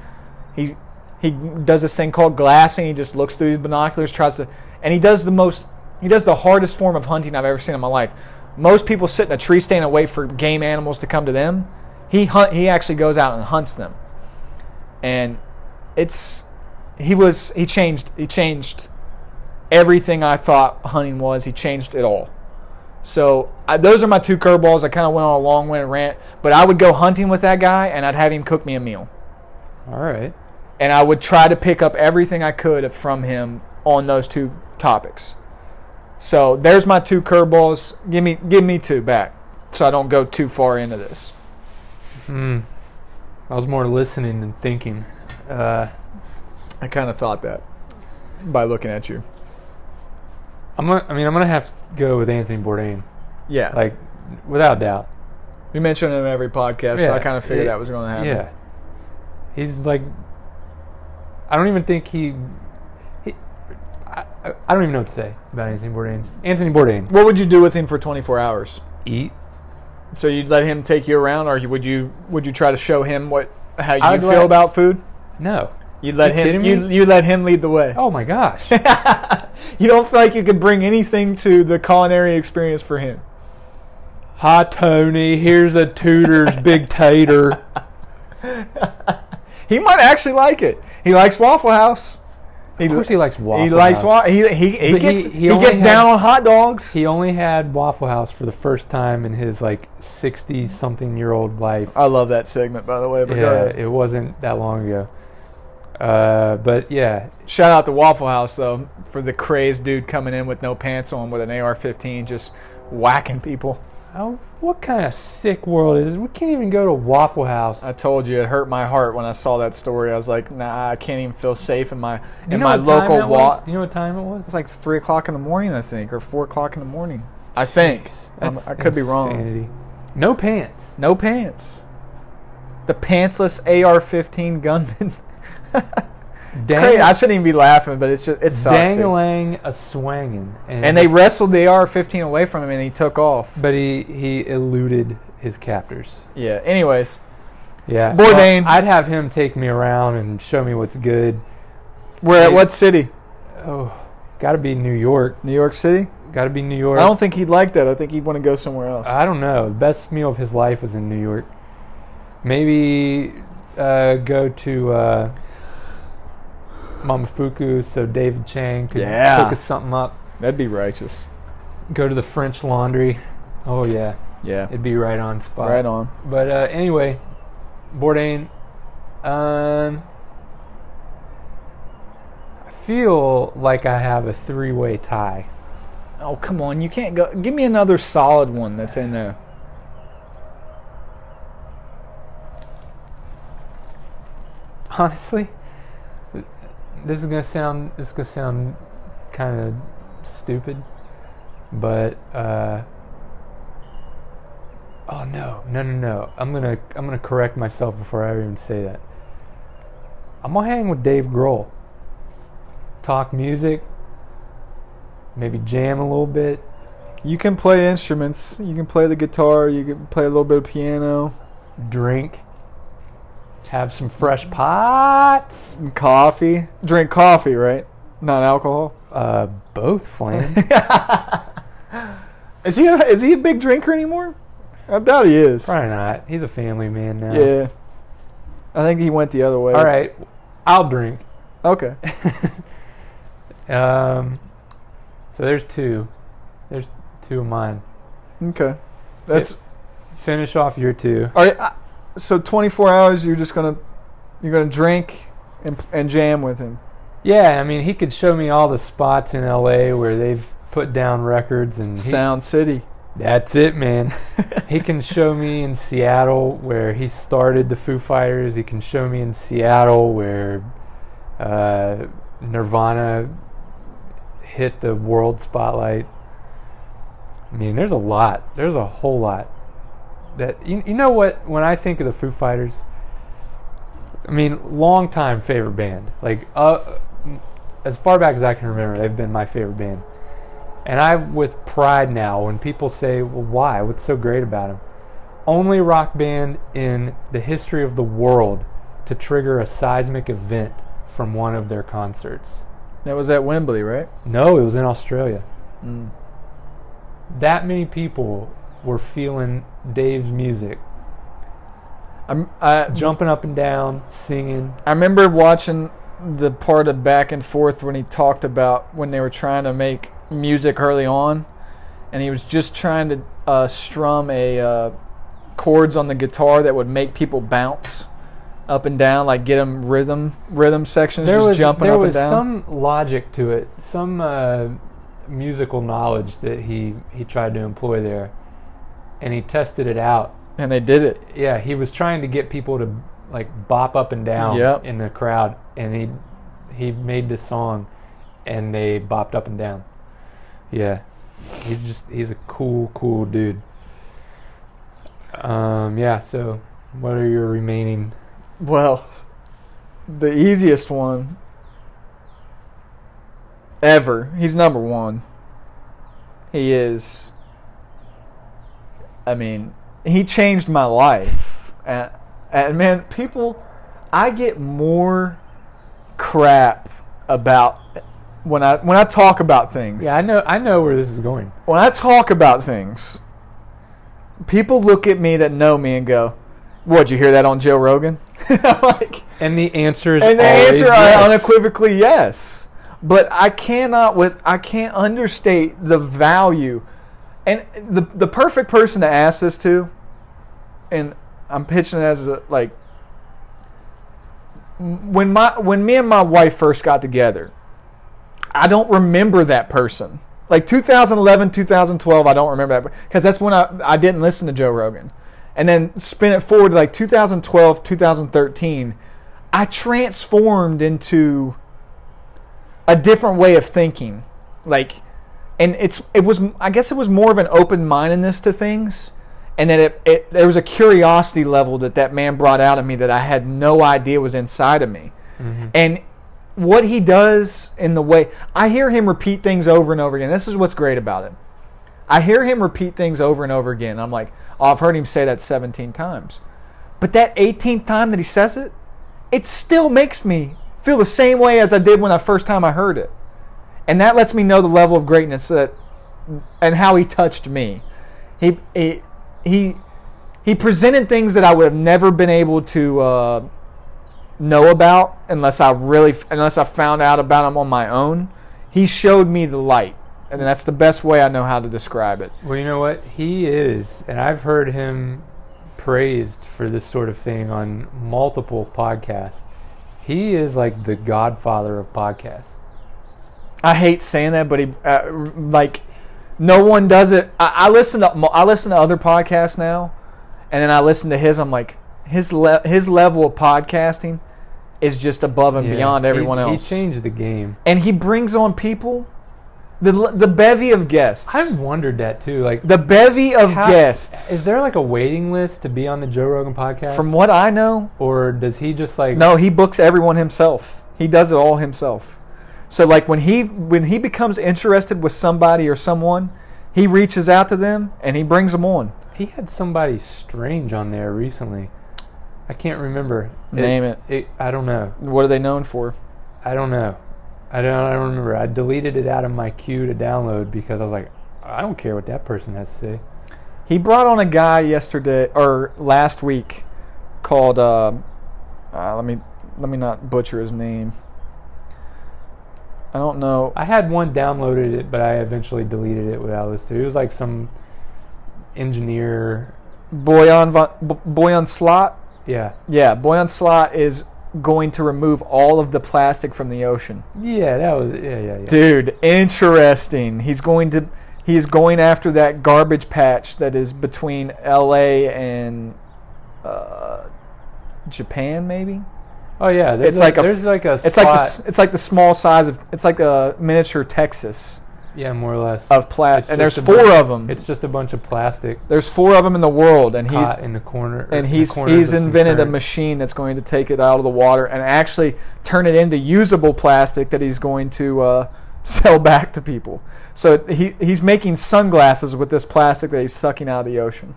he he does this thing called glassing. He just looks through his binoculars, tries to, and he does the most he does the hardest form of hunting I've ever seen in my life. Most people sit in a tree stand and wait for game animals to come to them. He hunt he actually goes out and hunts them. And it's he was he changed he changed everything I thought hunting was. He changed it all. So I, those are my two curveballs. I kind of went on a long-winded rant, but I would go hunting with that guy, and I'd have him cook me a meal, All right. And I would try to pick up everything I could from him on those two topics. So there's my two curveballs. Give me give me two back, so I don't go too far into this. Hmm. I was more listening than thinking. Uh, I kind of thought that by looking at you. I'm gonna, I mean, I'm gonna have to go with Anthony Bourdain, Yeah, like without doubt. we mention him every podcast, yeah. so I kind of figured it- that was going to happen. Yeah. He's like, I don't even think he. he I, I- don't even know what to say about Anthony Bourdain. Anthony Bourdain, What would you do with him for 24 hours? eat. So you'd let him take you around, or would you would you try to show him what how you I'd feel let- about food? No. You'd let You him you you let him lead the way. Oh my gosh. you don't feel like you could bring anything to the culinary experience for him. Hi Tony, here's a Tudor's big tater. He might actually like it. He likes Waffle House. He, Of course he likes Waffle He likes House. wa- he he, he he- gets he he, only gets had- down on hot dogs. He only had Waffle House for the first time in his like 60 something year old life. I love that segment by the way. Yeah, it wasn't that long ago. Uh, but yeah, Shout out to Waffle House though for the crazed dude coming in with no pants on with an AR-15 just whacking people. Oh, what kind of sick world is this? We can't even go to Waffle House. I told you it hurt my heart when I saw that story. I was like, nah, I can't even feel safe in my Do in my local that wa- you know what time it was? It's like three o'clock in the morning, I think, or four o'clock in the morning. I think. I could be wrong. insanity. No pants. No pants. the pantsless AR-15 gunman. It's Dang- I shouldn't even be laughing, but it's just it sucks. dude. Dangling a swangin'. And they wrestled the AR-15 away from him, and he took off. but he he eluded his captors. Yeah. Anyways, Yeah, Bourdain. I'd have him take me around and show me what's good. we're at Hey. what city? Oh, got to be New York. New York City. Got to be New York. I don't think he'd like that. I think he'd want to go somewhere else. I don't know. The best meal of his life was in New York. Maybe uh, go to uh, Momofuku so David Chang could Yeah. cook us something up. That'd be righteous. Go to the French Laundry. Oh yeah, Yeah. it'd be right on spot. Right on. But uh, anyway, Bourdain. Um, I feel like I have a three-way tie. Oh come on! You can't go. Give me another solid one that's in there. honestly this is gonna sound this is gonna sound kind of stupid but uh oh no no no no i'm gonna i'm gonna correct myself before i even say that i'm gonna hang with dave grohl talk music maybe jam a little bit You can play instruments. You can play the guitar. You can play a little bit of piano. drink have some fresh pots and Coffee. Drink coffee, right? Not alcohol. uh both flan Is he? A, is he a big drinker anymore? I doubt he is. Probably not. He's a family man now. Yeah. I think he went the other way. All right, I'll drink. Okay. Um, so there's two. There's two of mine. Okay. That's Finish off your two. all right. uh, So 24 hours, you're just gonna you're gonna drink and and jam with him. Yeah, I mean, he could show me all the spots in LA where they've put down records, and he- Sound City. that's it, man. he can show me in Seattle where he started the Foo Fighters. He can show me in Seattle where uh, Nirvana hit the world spotlight. I mean, there's a lot. There's a whole lot. That you, you know what? When I think of the Foo Fighters, I mean, long time favorite band. Like, uh, as far back as I can remember, they've been my favorite band. And I, with pride now, when people say, well, why? What's so great about them? Only rock band in the history of the world to trigger a seismic event from one of their concerts. That was at Wembley, right? No, it was in Australia. Mm. That many people were feeling Dave's music, I'm, I jumping up and down, singing. I remember watching the part of back and forth when he talked about when they were trying to make music early on, and he was just trying to uh, strum a uh, chords on the guitar that would make people bounce up and down, like get them rhythm rhythm sections, There just was jumping there up was and down. some logic to it, some uh, musical knowledge that he he tried to employ there, and he tested it out. and they did it. Yeah, he was trying to get people to like bop up and down Yep. in the crowd, and he he made this song, and they bopped up and down. Yeah, he's just he's a cool cool dude. Um, yeah. So, what are your remaining? Well, the easiest one ever. He's number one. He is. I mean, he changed my life. And, and man, people, I get more crap about when I when I talk about things. Yeah, I know I know where this is going. When I talk about things, people look at me that know me and go, "What'd you hear that on Joe Rogan?" Like, And the answer is and the answer uh, yes. I unequivocally yes. But I cannot with I can't understate the value and the the perfect person to ask this to and I'm pitching it as a like when my when me and my wife first got together I don't remember that person. Like 2011, 2012, I don't remember that because that's when I I didn't listen to Joe Rogan. And then spin it forward to like 2012, 2013, I transformed into a different way of thinking. Like and it's it was I guess it was more of an open mindedness to things and that it, it there was a curiosity level that that man brought out of me that I had no idea was inside of me. Mhm. And what he does in the way I hear him repeat things over and over again. This is what's great about him. I hear him repeat things over and over again. I'm like, oh, I've heard him say that 17 times. But that 18th time that he says it, it still makes me feel the same way as I did when I first time I heard it. And that lets me know the level of greatness that and how he touched me. He he he, he presented things that I would have never been able to uh, know about unless I really unless I found out about him on my own. He showed me the light, and that's the best way I know how to describe it. Well, you know what? He is, and I've heard him praised for this sort of thing on multiple podcasts. He is like the godfather of podcasts. I hate saying that, but he uh, like no one does it. I, I listen to I listen to other podcasts now, and then I listen to his. I'm like his le- his level of podcasting is just above and Yeah, beyond he- everyone else. He changed the game. and he brings on people, the the bevy of guests. I've wondered that too. Like, the bevy of how- guests. Is there like a waiting list to be on the Joe Rogan podcast? From what I know, or does he just like? no, he books everyone himself. He does it all himself. So like when he when he becomes interested with somebody or someone, he reaches out to them and he brings them on. He had somebody strange on there recently. I can't remember. Name it. it. I don't know. What are they known for? I don't know. I don't. I don't remember. I deleted it out of my queue to download because I was like, I don't care what that person has to say. He brought on a guy yesterday or last week called uh, uh, let me let me not butcher his name. I don't know. I had one downloaded it, but I eventually deleted it without listening. It was like some engineer. Boyan Von, Boyan Slat. Yeah. Yeah, Boyan Slat is going to remove all of the plastic from the ocean. Yeah, that was. Yeah, yeah, yeah. Dude, interesting. He's going to he is going after that garbage patch that is between LA and uh, Japan maybe. Oh yeah. There's It's like a there's like a It's like the, it's like the small size of it's like a miniature Texas yeah, more or less. of plastic. And there's four bunch- of them. It's just a bunch of plastic There's four of them in the world, and he's in the corner. and he's he's invented a machine that's going to take it out of the water and actually turn it into usable plastic that he's going to uh, sell back to people. So he he's making sunglasses with this plastic that he's sucking out of the ocean.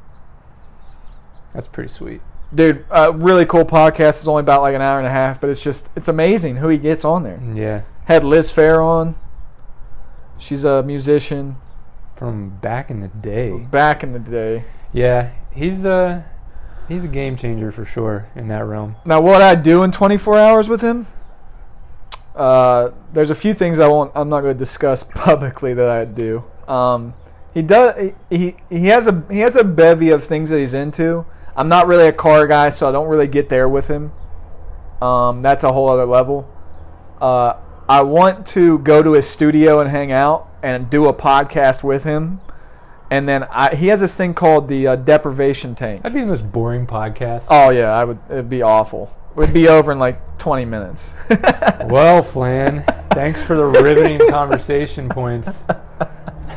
That's pretty sweet. Dude, uh, really cool podcast. It's only about like an hour and a half, but it's just it's amazing who he gets on there. Yeah. Had Liz Phair on. She's a musician From back in the day. back in the day. Yeah, he's a he's a game changer for sure in that realm. Now, what I do in 24 hours with him, uh, there's a few things I won't. I'm not going to discuss publicly that I do. Um, he does. He he has a he has a bevy of things that he's into. I'm not really a car guy, so I don't really get there with him. Um, that's a whole other level. Uh, I want to go to his studio and hang out and do a podcast with him. And then I, he has this thing called the uh, deprivation tank. That'd be the most boring podcast. Oh yeah, I would. It'd be awful. We'd be over in like 20 minutes. Well, Flan, thanks for the riveting conversation points.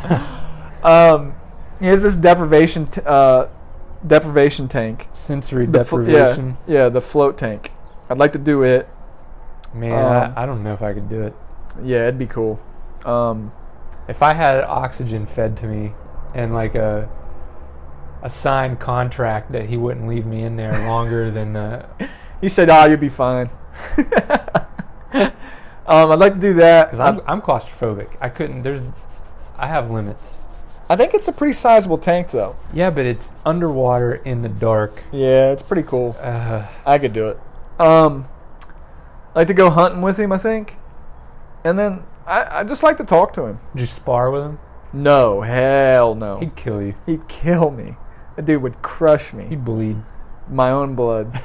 um, he has this deprivation t- uh, deprivation tank. Sensory The flo- deprivation. yeah, yeah, the float tank. I'd like to do it. Man, Um, I, I don't know if I could do it. Yeah, it'd be cool. Um, If I had oxygen fed to me and like a a signed contract that he wouldn't leave me in there longer than uh, he said, "Ah, you'll be fine." um, I'd like to do that. because I'm I'm claustrophobic. I couldn't. There's I have limits. I think it's a pretty sizable tank, though. Yeah, but it's underwater in the dark. Yeah, it's pretty cool. Uh, I could do it. Um, I like to go hunting with him. I think, and then I, I just like to talk to him. did you spar with him? No, hell no. He'd kill you. He'd kill me. That dude would crush me. He'd bleed. My own blood,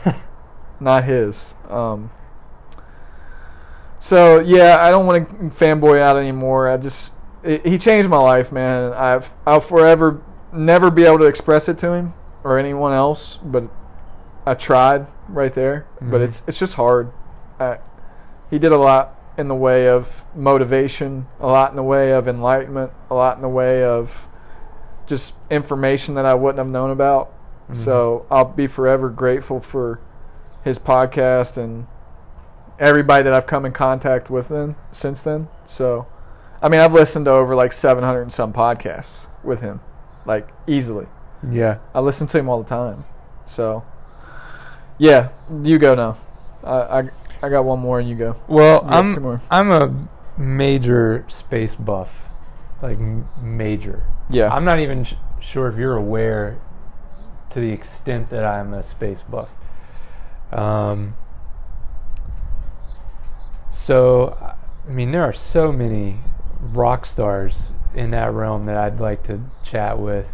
not his. Um. So yeah, I don't want to fanboy out anymore. I just he changed my life, man. I've I'll forever never be able to express it to him or anyone else, but I tried right there. But Mhm. it's it's just hard. I, he did a lot in the way of motivation, a lot in the way of enlightenment, a lot in the way of just information that I wouldn't have known about. Mhm. So I'll be forever grateful for his podcast and everybody that I've come in contact with then since then. So, I mean, I've listened to over like 700 and some podcasts with him, like easily. Yeah. I listen to him all the time. So, yeah, you go now. I I, I got one more, and you go. Well, You I'm more. I'm a major space buff, like m- major. Yeah, I'm not even sh- sure if you're aware to the extent that I'm a space buff. Um, so, I mean, there are so many rock stars in that realm that I'd like to chat with.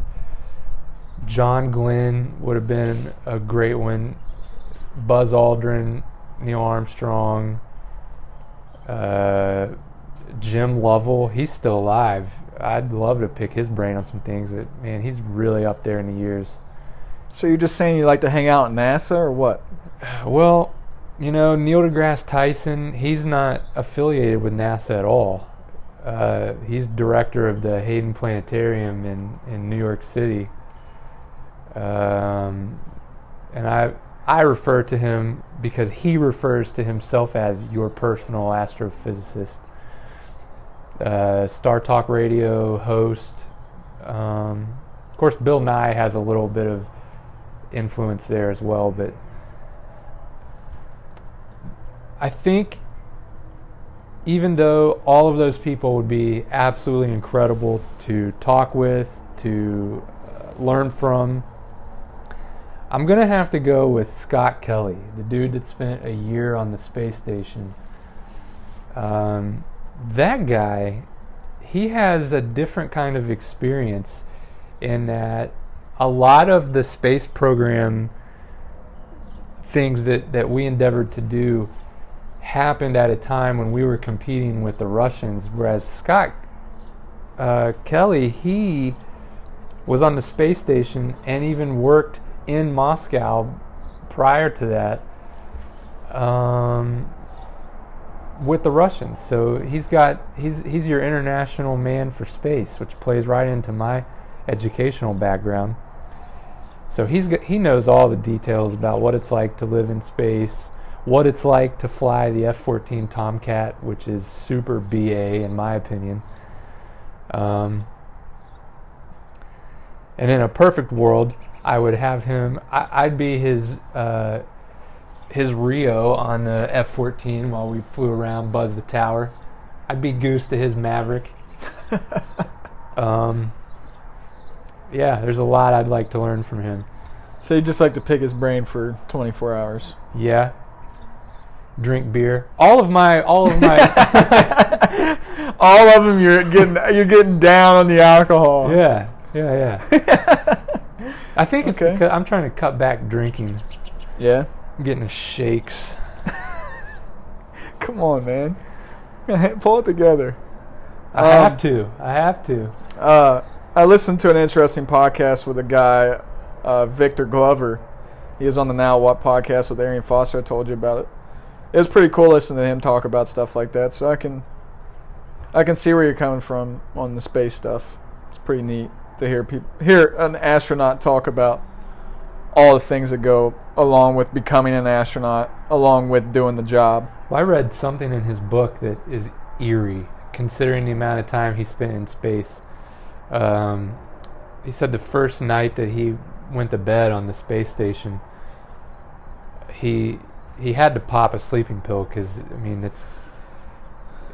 John Glenn would have been a great one. Buzz Aldrin, Neil Armstrong, uh, Jim Lovell. He's still alive. I'd love to pick his brain on some things. But man, he's really up there in the years. So you're just saying you like to hang out at NASA or what? Well, you know, Neil deGrasse Tyson, he's not affiliated with NASA at all. Uh, he's director of the Hayden Planetarium in, in New York City. Um, and I, I refer to him because he refers to himself as your personal astrophysicist. Uh, Star Talk Radio host. Um, of course, Bill Nye has a little bit of influence there as well, but I think even though all of those people would be absolutely incredible to talk with, to uh, learn from, I'm going to have to go with Scott Kelly, the dude that spent a year on the space station. Um, that guy, he has a different kind of experience in that a lot of the space program things that, that we endeavored to do happened at a time when we were competing with the Russians, whereas Scott uh, Kelly, he was on the space station and even worked in Moscow prior to that um, with the Russians. So he's got he's he's your international man for space, which plays right into my educational background. So he's got, he knows all the details about what it's like to live in space, what it's like to fly the F-14 Tomcat, which is super BA in my opinion. Um, and in a perfect world, I would have him. I, I'd be his uh, his Rio on the F-14 while we flew around, buzz the tower. I'd be Goose to his Maverick. um, yeah, there's a lot I'd like to learn from him. So you'd just like to pick his brain for 24 hours. Yeah. Drink beer. All of my all of my All of them, you're getting you're getting down on the alcohol. Yeah. Yeah, yeah. I think it's Okay. because I'm trying to cut back drinking. yeah. I'm getting the shakes. Come on, man. Pull it together. I Um, have to. I have to. Uh, I listened to an interesting podcast with a guy, uh, Victor Glover. He is on the Now What podcast with Arian Foster. I told you about it. It was pretty cool listening to him talk about stuff like that. So I can, I can see where you're coming from on the space stuff. It's pretty neat to hear people hear an astronaut talk about all the things that go along with becoming an astronaut, along with doing the job. Well, I read something in his book that is eerie, considering the amount of time he spent in space. Um, he said the first night that he went to bed on the space station, he he had to pop a sleeping pill because I mean it's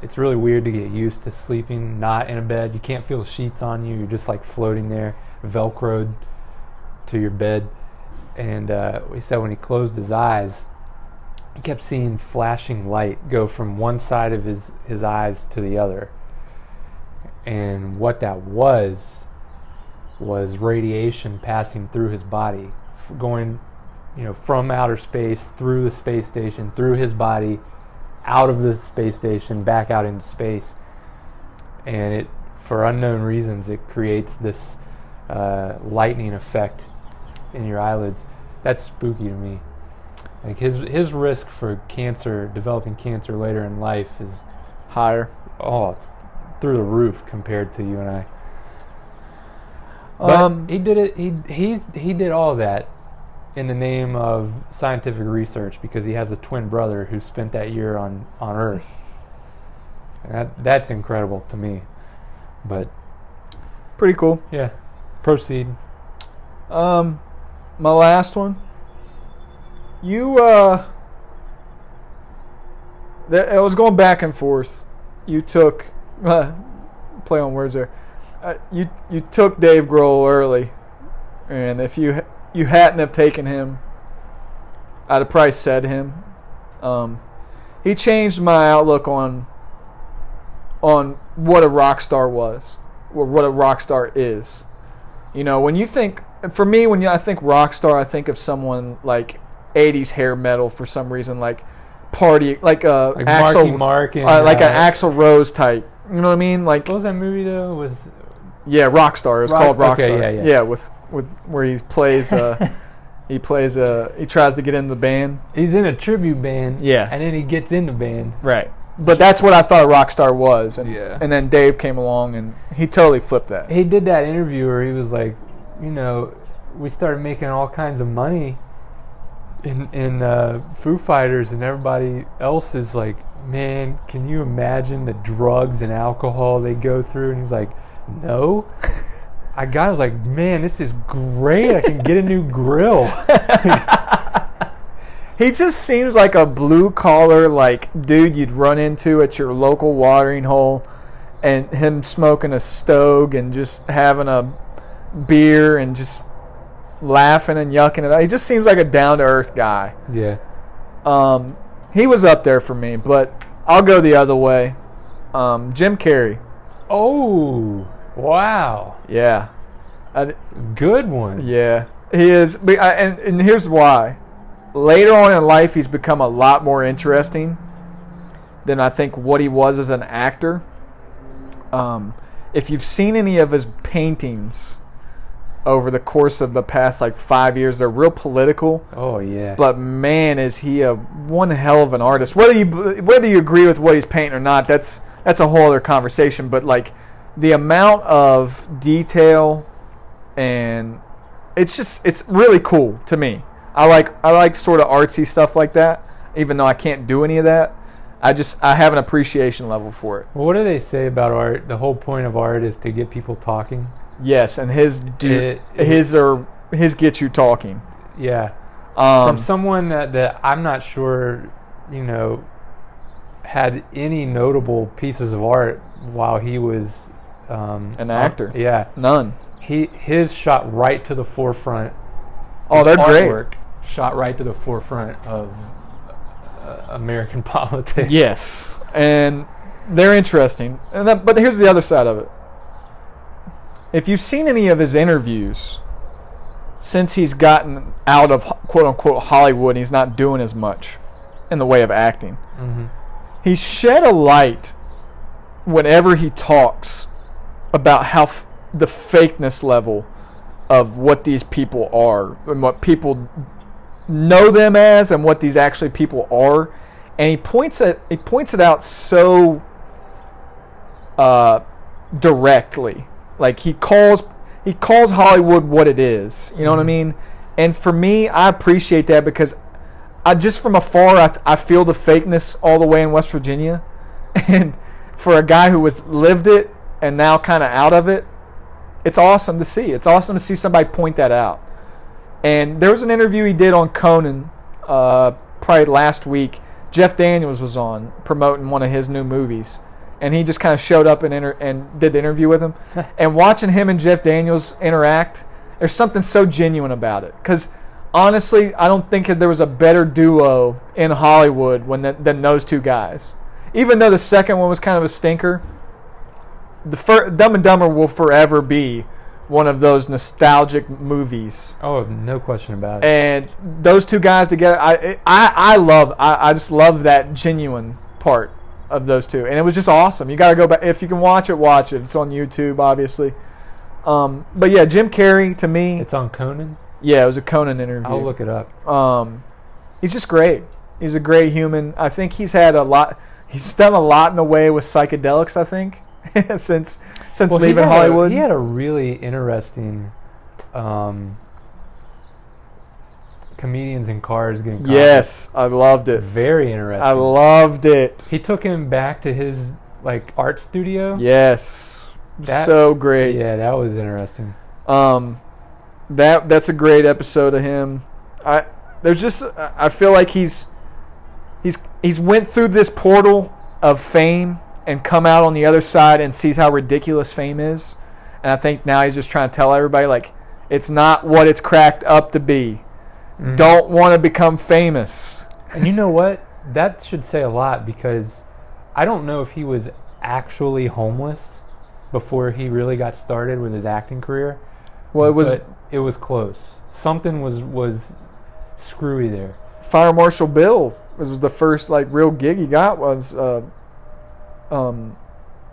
it's really weird to get used to sleeping not in a bed. You can't feel sheets on you. You're just like floating there, velcroed to your bed. And uh, he said when he closed his eyes, he kept seeing flashing light go from one side of his, his eyes to the other. And what that was was radiation passing through his body, going, you know, from outer space through the space station, through his body, out of the space station, back out into space. And it, for unknown reasons, it creates this uh, lightning effect in your eyelids. That's spooky to me. Like his his risk for cancer, developing cancer later in life is Higher. oh, it's through the roof compared to you and I. But Um, he did it. He he he did all that in the name of scientific research because he has a twin brother who spent that year on on Earth. That that's incredible to me. But pretty cool. yeah, proceed. Um, my last one. You uh, th- I was going back and forth. You took uh, play on words there. Uh, you you took Dave Grohl early, and if you you hadn't have taken him, I'd have probably said him. Um, he changed my outlook on on what a rock star was, or what a rock star is. You know, when you think, for me, when I think rock star, I think of someone like '80s hair metal for some reason, like party, like a Like Axl, Mark and uh, like an uh, Axl Rose type. You know what I mean? Like What was that movie though? With yeah, Rockstar. It's Rock- called Rockstar. okay, yeah, yeah. with with where he plays. Uh, he plays. Uh, he tries to get in the band. he's in a tribute band. Yeah. and then he gets in the band. Right. But that's what I thought Rockstar was, and Yeah. and then Dave came along and he totally flipped that. He did that interview where he was like, you know, we started making all kinds of money in in uh, Foo Fighters, and everybody else is like, man, can you imagine the drugs and alcohol they go through? And he was like, no. I got. I was like, man, this is great. I can get a new grill. He just seems like a blue collar like dude you'd run into at your local watering hole, and him smoking a stove and just having a beer and just laughing and yucking it. out. He just seems like a down to earth guy. Yeah. Um, he was up there for me, but I'll go the other way. Um, Jim Carrey. Oh, wow. Yeah. I, Good one. yeah. He is. And, and here's why. Later on in life, he's become a lot more interesting than I think what he was as an actor. Um, if you've seen any of his paintings over the course of the past like five years, they're real political. Oh yeah. But man, is he a one hell of an artist. Whether you whether you agree with what he's painting or not, that's that's a whole other conversation. But like the amount of detail and it's just it's really cool to me. I like I like sort of artsy stuff like that, even though I can't do any of that. I just I have an appreciation level for it. Well, what do they say about art? The whole point of art is to get people talking. Yes, and his do It- his or his get you talking. Yeah. Um, From someone that, that I'm not sure, you know, had any notable pieces of art while he was um, An uh, actor. yeah. none. He his shot right to the forefront. Oh, they're great. Shot right to the forefront of uh, American politics. Yes, and they're interesting. And that, but here's the other side of it. If you've seen any of his interviews since he's gotten out of quote unquote Hollywood, he's not doing as much in the way of acting. hmm He shed a light whenever he talks about how f- the fakeness level of what these people are and what people know them as and what these actually people are. And he points it he points it out so uh, directly. Like he calls he calls Hollywood what it is. You know what I mean? And for me I appreciate that because I just from afar I, I feel the fakeness all the way in West Virginia. And for a guy who has lived it and now kind of out of it it's awesome to see it's awesome to see somebody point that out and there was an interview he did on Conan uh, probably last week. Jeff Daniels was on promoting one of his new movies, and he just kind of showed up and inter- and did the interview with him. and watching him and Jeff Daniels interact, there's something so genuine about it. Because honestly, I don't think that there was a better duo in Hollywood when th- than those two guys. Even though the second one was kind of a stinker, the fir- Dumb and Dumber will forever be one of those nostalgic movies. Oh, no question about it. and those two guys together i i, I love I, I just love that genuine part of those two. And it was just awesome. You got to go back if you can watch it watch it. It's on youtube obviously. Um, but yeah jim carrey to me it's on Conan. yeah it was a conan interview. I'll look it up. um, he's just great. He's a great human. I think he's had a lot he's done a lot in the way with psychedelics i think since since Well, he leaving a- Hollywood. he had a really interesting um, comedians in cars getting coffee. yes, I loved it. very interesting. I loved it. he took him back to his like art studio. Yes, That- so great. yeah, that was interesting. Um, that that's a great episode of him. I there's just I feel like he's he's he's went through this portal of fame and come out on the other side and sees how ridiculous fame is. And I think now he's just trying to tell everybody like it's not what it's cracked up to be. Mhm. Don't want to become famous. And you know what? That should say a lot because I don't know if he was actually homeless before he really got started with his acting career. Well, it was but it was close. Something was was screwy there. Fire Marshal Bill was the first like real gig he got was uh, um,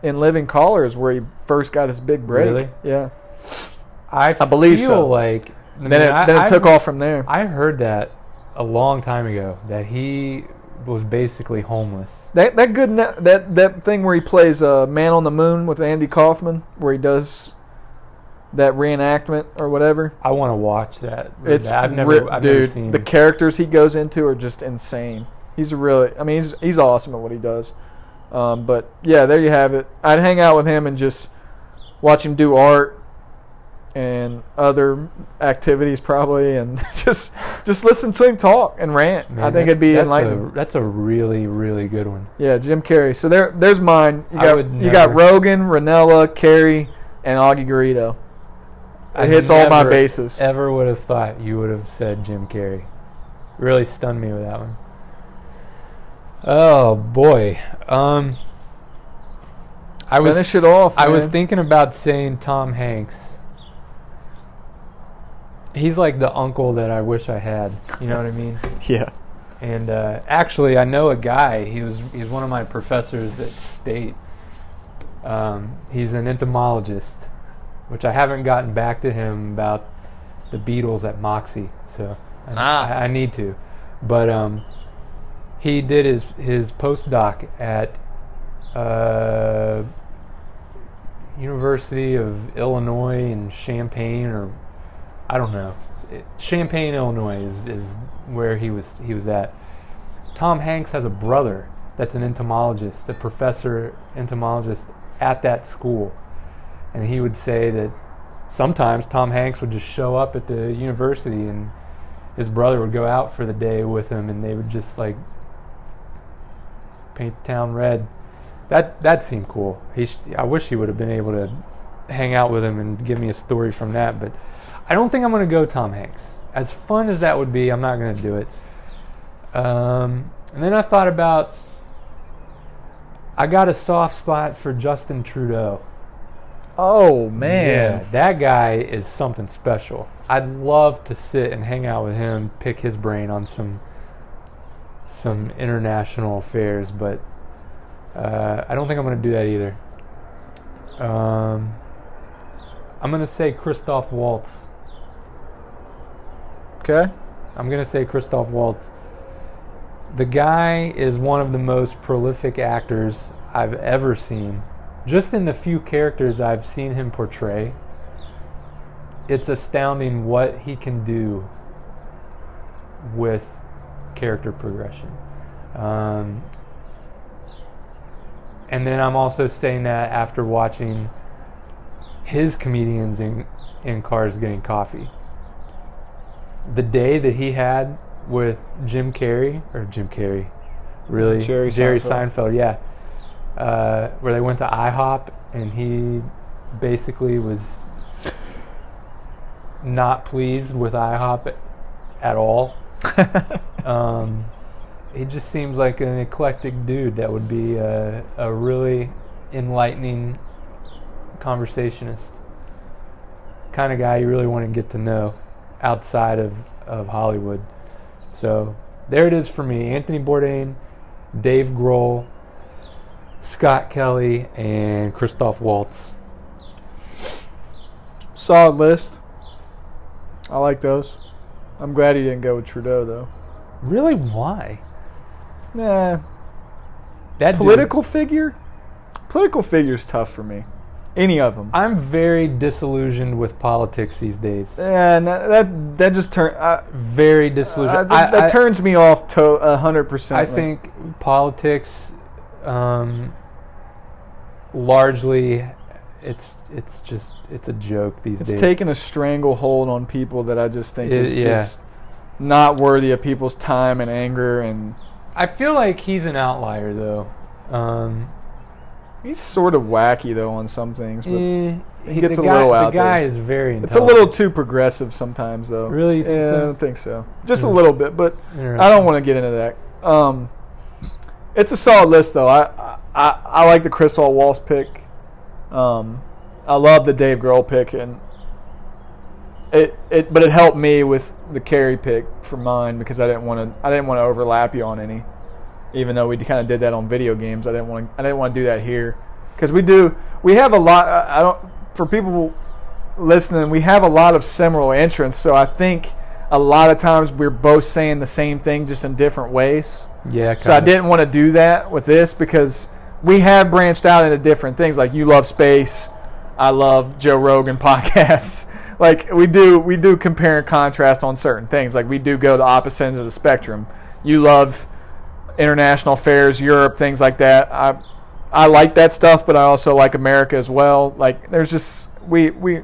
in Living Colors where he first got his big break. Really? Yeah. I, I believe feel so. like I Then it, then it I've- took off from there. I heard that a long time ago that he was basically homeless. That that good that that thing where he plays uh, Man on the Moon with Andy Kaufman, where he does that reenactment or whatever. I want to watch that. It's I've never, ri- I've dude. never seen. the characters he goes into are just insane. He's really, I mean, he's he's awesome at what he does. Um, but yeah, there you have it. I'd hang out with him and just watch him do art and other activities probably, and just just listen to him talk and rant. Man, I think it'd be that's enlightening. A, that's a really, really good one. Yeah, Jim Carrey. So there, there's mine. You got you got Rogan, Rinella, Carrey, and Augie Garrido. It I hits all my bases. Ever would have thought you would have said Jim Carrey. Really stunned me with that one. Oh boy. Um I was Finish it off. I was thinking about saying Tom Hanks. He's like the uncle that I wish I had. You know what I mean? yeah. And uh, actually, I know a guy. He was he's one of my professors at State. Um, he's an entomologist, which I haven't gotten back to him about the beetles at Moxie. So I, Ah. I, I need to. But um, he did his his postdoc at uh, University of Illinois in Champaign, or I don't know, Champaign, Illinois is, is where he was he was at. Tom Hanks has a brother that's an entomologist, a professor entomologist at that school, and he would say that sometimes Tom Hanks would just show up at the university and his brother would go out for the day with him and they would just like paint the town red. That that seemed cool. He sh- I wish he would have been able to hang out with him and give me a story from that, but I don't think I'm going to go Tom Hanks. As fun as that would be, I'm not going to do it. Um, and then I thought about I got a soft spot for Justin Trudeau. Oh man. Yeah, that guy is something special. I'd love to sit and hang out with him, pick his brain on some some international affairs, but uh, I don't think I'm going to do that either. Um, I'm going to say Christoph Waltz. Okay. I'm going to say Christoph Waltz. The guy is one of the most prolific actors I've ever seen. Just in the few characters I've seen him portray, it's astounding what he can do with character progression. Um, and then I'm also saying that after watching his comedians in, in Cars Getting Coffee the day that he had with Jim Carrey or Jim Carrey, really Jerry Seinfeld, Seinfeld. yeah, uh, where they went to IHOP and he basically was not pleased with IHOP at all. um, he just seems like an eclectic dude that would be a, a really enlightening conversationist kind of guy you really want to get to know outside of, of Hollywood. So there it is for me Anthony Bourdain, Dave Grohl, Scott Kelly, and Christoph Waltz. Solid list. I like those. I'm glad he didn't go with Trudeau though. Really? Why? Nah. That dude- Political figure? Political figures tough for me. Any of them. I'm very disillusioned with politics these days. And that that, that just turn uh, Very uh, disillusioned. that, that I- turns me off to a hundred percent. I think politics, um, largely, it's it's just it's a joke these days. it's days. taking a stranglehold on people that I just think It- is yeah. just not worthy of people's time and anger. And I feel like he's an outlier though. Um, he's sort of wacky though on some things, but eh, he gets a guy, little out The guy there. is very. it's a little too progressive sometimes though. Really? Yeah, I don't think so. Just a Hmm. little bit, but I don't want to get into that. Um, it's a solid list, though. I I, I like the Christoph Waltz pick. Um, I love the Dave Grohl pick, and it it but it helped me with the Carrey pick for mine because I didn't want to I didn't want to overlap you on any, even though we kind of did that on video games. I didn't want I didn't want to do that here because we do we have a lot. I don't for people listening, we have a lot of similar entrants, so I think a lot of times we're both saying the same thing just in different ways. Yeah. So I didn't want to do that with this because we have branched out into different things. Like you love space, I love Joe Rogan podcasts. Like we do, we do compare and contrast on certain things. Like we do go to opposite ends of the spectrum. You love international affairs, Europe, things like that. I I like that stuff, but I also like America as well. Like there's just we we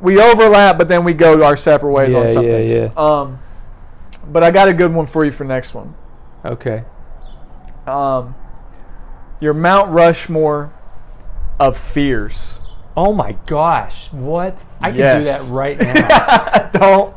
we overlap, but then we go our separate ways on Yeah, some yeah, things. yeah. Um, but I got a good one for you for next one. Okay. Um, your Mount Rushmore of fears. Oh my gosh! What? I can Yes. do that right now. don't,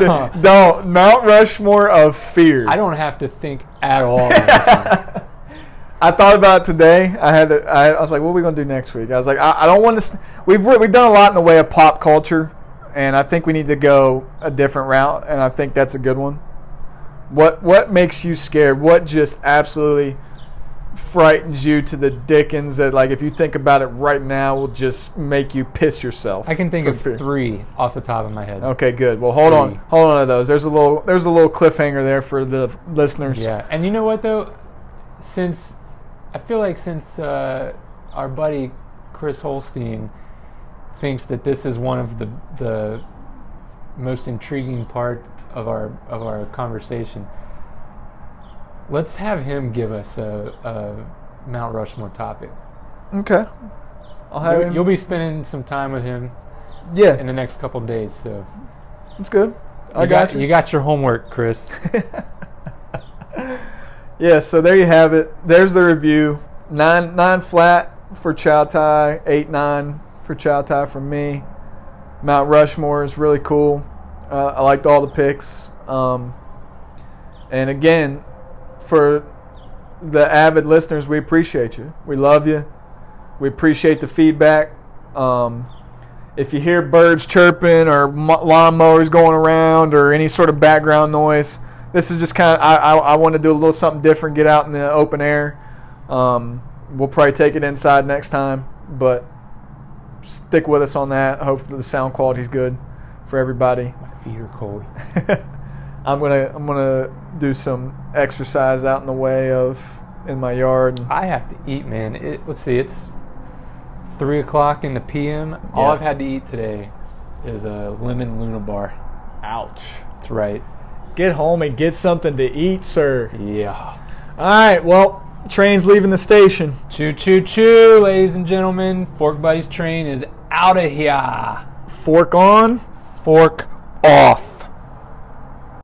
don't, don't. Mount Rushmore of fears. I don't have to think at all. on this one. I thought about it today. I had. To, I, I was like, "What are we gonna do next week?" I was like, "I, I don't want to." We've we've done a lot in the way of pop culture, and I think we need to go a different route. And I think that's a good one. What What makes you scared? What just absolutely frightens you to the dickens that, like, if you think about it right now, will just make you piss yourself? I can think of fear. three off the top of my head. Okay, good. Well, hold on, hold on to those. There's a little, there's a little cliffhanger there for the listeners. Yeah, and you know what though? Since I feel like since uh, our buddy Chris Holstein thinks that this is one of the the most intriguing parts of our of our conversation, let's have him give us a, a Mount Rushmore topic. Okay. I'll have You'll, him. you'll be spending some time with him yeah, in the next couple of days, so that's good. I you got, you. You got your homework, Chris. Yeah, so there you have it. There's the review. Nine nine flat for Chow Tai, eight nine for Chow Tai from me. Mount Rushmore is really cool. Uh, I liked all the picks. Um, and again, for the avid listeners, we appreciate you. We love you. We appreciate the feedback. Um, if you hear birds chirping or mo- lawnmowers going around or any sort of background noise, this is just kind of I, I, I want to do a little something different. Get out in the open air. Um, we'll probably take it inside next time, but stick with us on that. Hopefully the sound quality's good for everybody. My feet are cold. I'm gonna I'm gonna do some exercise out in the way of in my yard. I have to eat, man. It, let's see, it's three o'clock in the p.m. All I've had to eat today is a lemon Luna bar. Ouch! That's right. Get home and get something to eat, sir. Yeah. All right. Well, train's leaving the station. Choo choo choo, ladies and gentlemen. Fork Buddies train is out of here. Fork on. Fork off.